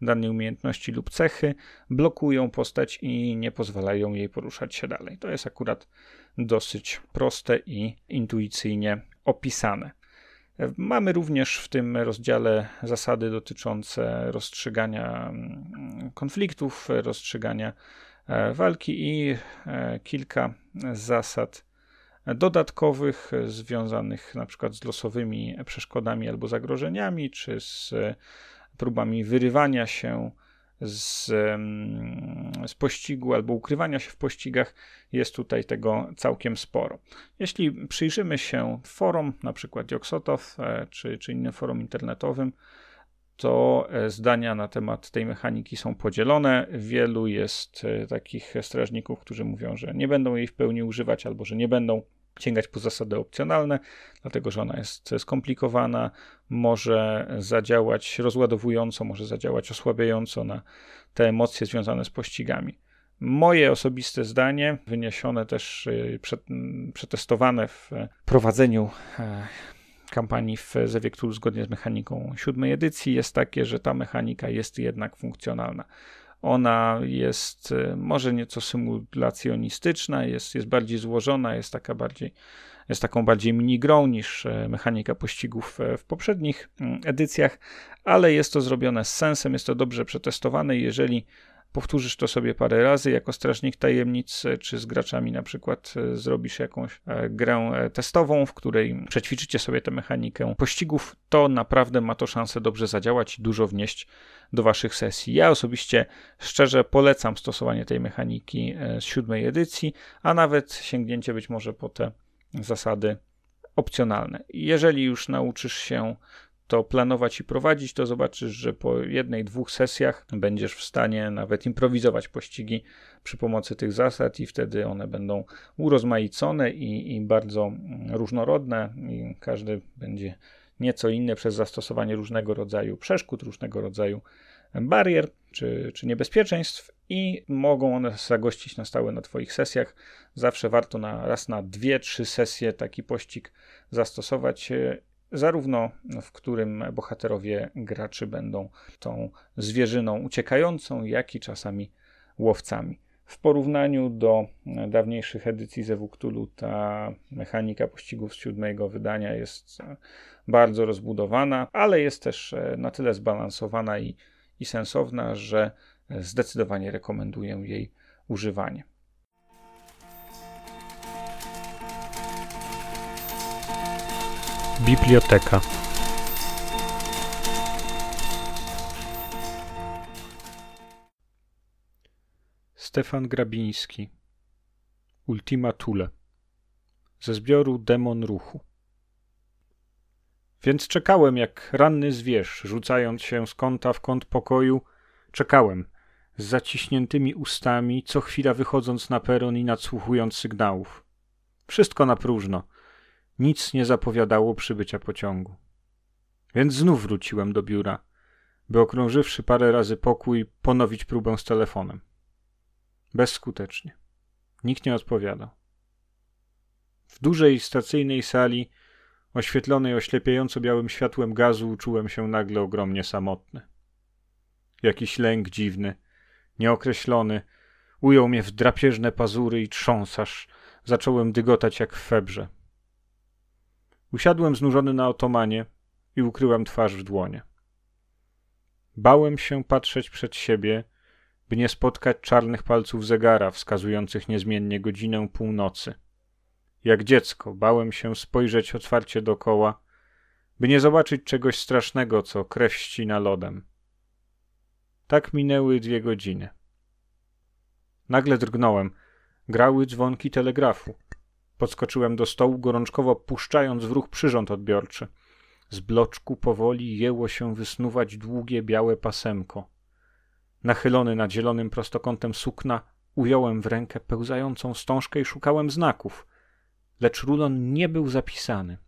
danej umiejętności lub cechy blokują postać i nie pozwalają jej poruszać się dalej. To jest akurat dosyć proste i intuicyjnie opisane. Mamy również w tym rozdziale zasady dotyczące rozstrzygania mm, konfliktów, rozstrzygania e, walki i e, kilka zasad dodatkowych związanych na przykład z losowymi przeszkodami albo zagrożeniami, czy z próbami wyrywania się z, z pościgu albo ukrywania się w pościgach, jest tutaj tego całkiem sporo. Jeśli przyjrzymy się forum, na przykład Joxotow e, czy, czy innym forum internetowym, to e, zdania na temat tej mechaniki są podzielone. Wielu jest e, takich strażników, którzy mówią, że nie będą jej w pełni używać albo że nie będą sięgać po zasady opcjonalne, dlatego że ona jest skomplikowana, może zadziałać rozładowująco, może zadziałać osłabiająco na te emocje związane z pościgami. Moje osobiste zdanie, wyniesione też, y, przetestowane w prowadzeniu e, kampanii w Zewie zgodnie z mechaniką siódmej edycji, jest takie, że ta mechanika jest jednak funkcjonalna. Ona jest y, może nieco symulacjonistyczna, jest, jest bardziej złożona, jest taka bardziej jest taką bardziej minigrą niż e, mechanika pościgów e, w poprzednich mm, edycjach, ale jest to zrobione z sensem, jest to dobrze przetestowane. Jeżeli powtórzysz to sobie parę razy jako strażnik tajemnic, czy z graczami na przykład e, zrobisz jakąś e, grę e, testową, w której przećwiczycie sobie tę mechanikę pościgów, to naprawdę ma to szansę dobrze zadziałać i dużo wnieść do waszych sesji. Ja osobiście szczerze polecam stosowanie tej mechaniki z siódmej edycji, a nawet sięgnięcie być może po te zasady opcjonalne. Jeżeli już nauczysz się to planować i prowadzić, to zobaczysz, że po jednej, dwóch sesjach będziesz w stanie nawet improwizować pościgi przy pomocy tych zasad, i wtedy one będą urozmaicone i, i bardzo różnorodne, i każdy będzie nieco inny przez zastosowanie różnego rodzaju przeszkód, różnego rodzaju barier czy, czy niebezpieczeństw i mogą one zagościć na stałe na Twoich sesjach. Zawsze warto na raz na dwie, trzy sesje taki pościg zastosować zarówno w którym bohaterowie graczy będą tą zwierzyną uciekającą, jak i czasami łowcami. W porównaniu do dawniejszych edycji Zewu Cthulhu ta mechanika pościgów z siódmego wydania jest bardzo rozbudowana, ale jest też na tyle zbalansowana i, i sensowna, że zdecydowanie rekomenduję jej używanie. Biblioteka. Stefan Grabiński Ultima Thule ze zbioru Demon Ruchu. Więc czekałem jak ranny zwierz, rzucając się z kąta w kąt pokoju, czekałem z zaciśniętymi ustami, co chwila wychodząc na peron i nadsłuchując sygnałów. Wszystko na próżno – nic nie zapowiadało przybycia pociągu. Więc znów wróciłem do biura, by okrążywszy parę razy pokój, ponowić próbę z telefonem. Bezskutecznie. Nikt nie odpowiadał. W dużej stacyjnej sali, oświetlonej oślepiająco białym światłem gazu, czułem się nagle ogromnie samotny. Jakiś lęk dziwny, nieokreślony, ujął mnie w drapieżne pazury i trząsasz. Zacząłem dygotać jak w febrze. Usiadłem znużony na otomanie i ukryłem twarz w dłonie. Bałem się patrzeć przed siebie, by nie spotkać czarnych palców zegara wskazujących niezmiennie godzinę północy. Jak dziecko bałem się spojrzeć otwarcie dokoła, by nie zobaczyć czegoś strasznego, co krew ścina lodem. Tak minęły dwie godziny. Nagle drgnąłem. Grały dzwonki telegrafu. Podskoczyłem do stołu, gorączkowo puszczając w ruch przyrząd odbiorczy. Z bloczku powoli jęło się wysnuwać długie, białe pasemko. Nachylony nad zielonym prostokątem sukna, ująłem w rękę pełzającą stążkę i szukałem znaków. Lecz rulon nie był zapisany,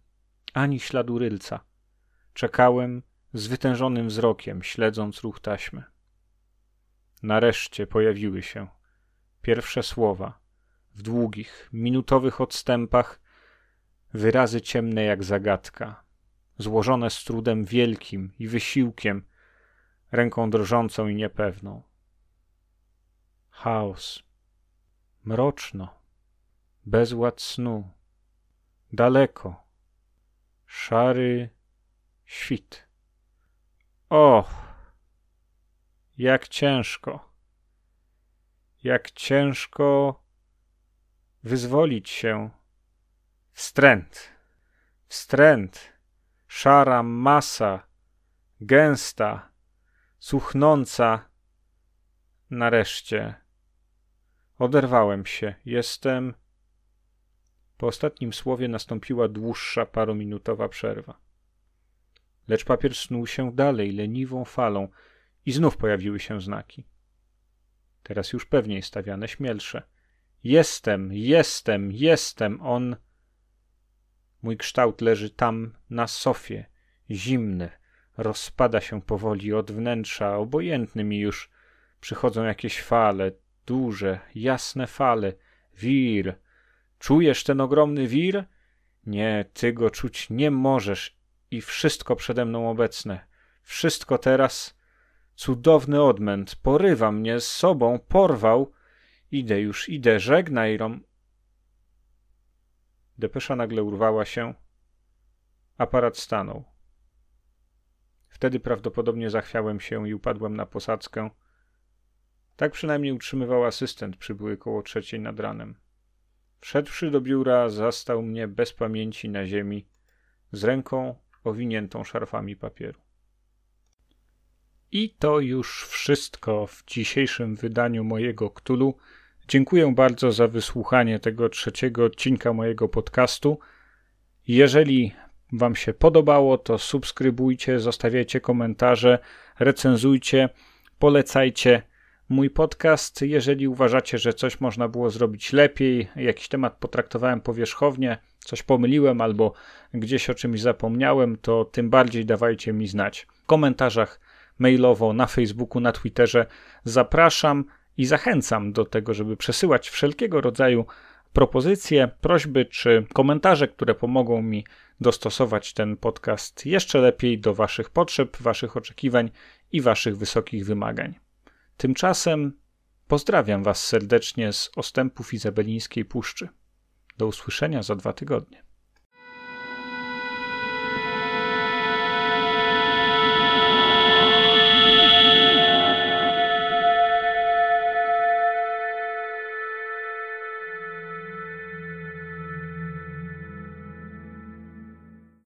ani śladu rylca. Czekałem z wytężonym wzrokiem, śledząc ruch taśmy. Nareszcie pojawiły się pierwsze słowa – w długich, minutowych odstępach, wyrazy ciemne jak zagadka, złożone z trudem wielkim i wysiłkiem, ręką drżącą i niepewną. Chaos, mroczno, bezład snu, daleko, szary świt. Och, jak ciężko, jak ciężko wyzwolić się. Wstręt, wstręt, szara masa, gęsta, cuchnąca. Nareszcie oderwałem się. Jestem. Po ostatnim słowie nastąpiła dłuższa parominutowa przerwa. Lecz papier snuł się dalej leniwą falą i znów pojawiły się znaki. Teraz już pewniej stawiane śmielsze. Jestem, jestem, jestem on. Mój kształt leży tam na sofie, zimny, rozpada się powoli od wnętrza, obojętny mi już. Przychodzą jakieś fale, duże, jasne fale. Wir. Czujesz ten ogromny wir? Nie, ty go czuć nie możesz i wszystko przede mną obecne. Wszystko teraz. Cudowny odmęt porywa mnie z sobą, porwał Idę już, idę, żegnaj, Rom. Depesza nagle urwała się. Aparat stanął. Wtedy prawdopodobnie zachwiałem się i upadłem na posadzkę. Tak przynajmniej utrzymywał asystent przybyły koło trzeciej nad ranem. Wszedłszy do biura, zastał mnie bez pamięci na ziemi, z ręką owiniętą szarfami papieru. I to już wszystko w dzisiejszym wydaniu mojego Ktulu. Dziękuję bardzo za wysłuchanie tego trzeciego odcinka mojego podcastu. Jeżeli Wam się podobało, to subskrybujcie, zostawiajcie komentarze, recenzujcie, polecajcie mój podcast. Jeżeli uważacie, że coś można było zrobić lepiej, jakiś temat potraktowałem powierzchownie, coś pomyliłem albo gdzieś o czymś zapomniałem, to tym bardziej dawajcie mi znać. W komentarzach mailowo, na Facebooku, na Twitterze zapraszam i zachęcam do tego, żeby przesyłać wszelkiego rodzaju propozycje, prośby czy komentarze, które pomogą mi dostosować ten podcast jeszcze lepiej do Waszych potrzeb, Waszych oczekiwań i Waszych wysokich wymagań. Tymczasem pozdrawiam Was serdecznie z ostępów Izabelińskiej Puszczy. Do usłyszenia za dwa tygodnie.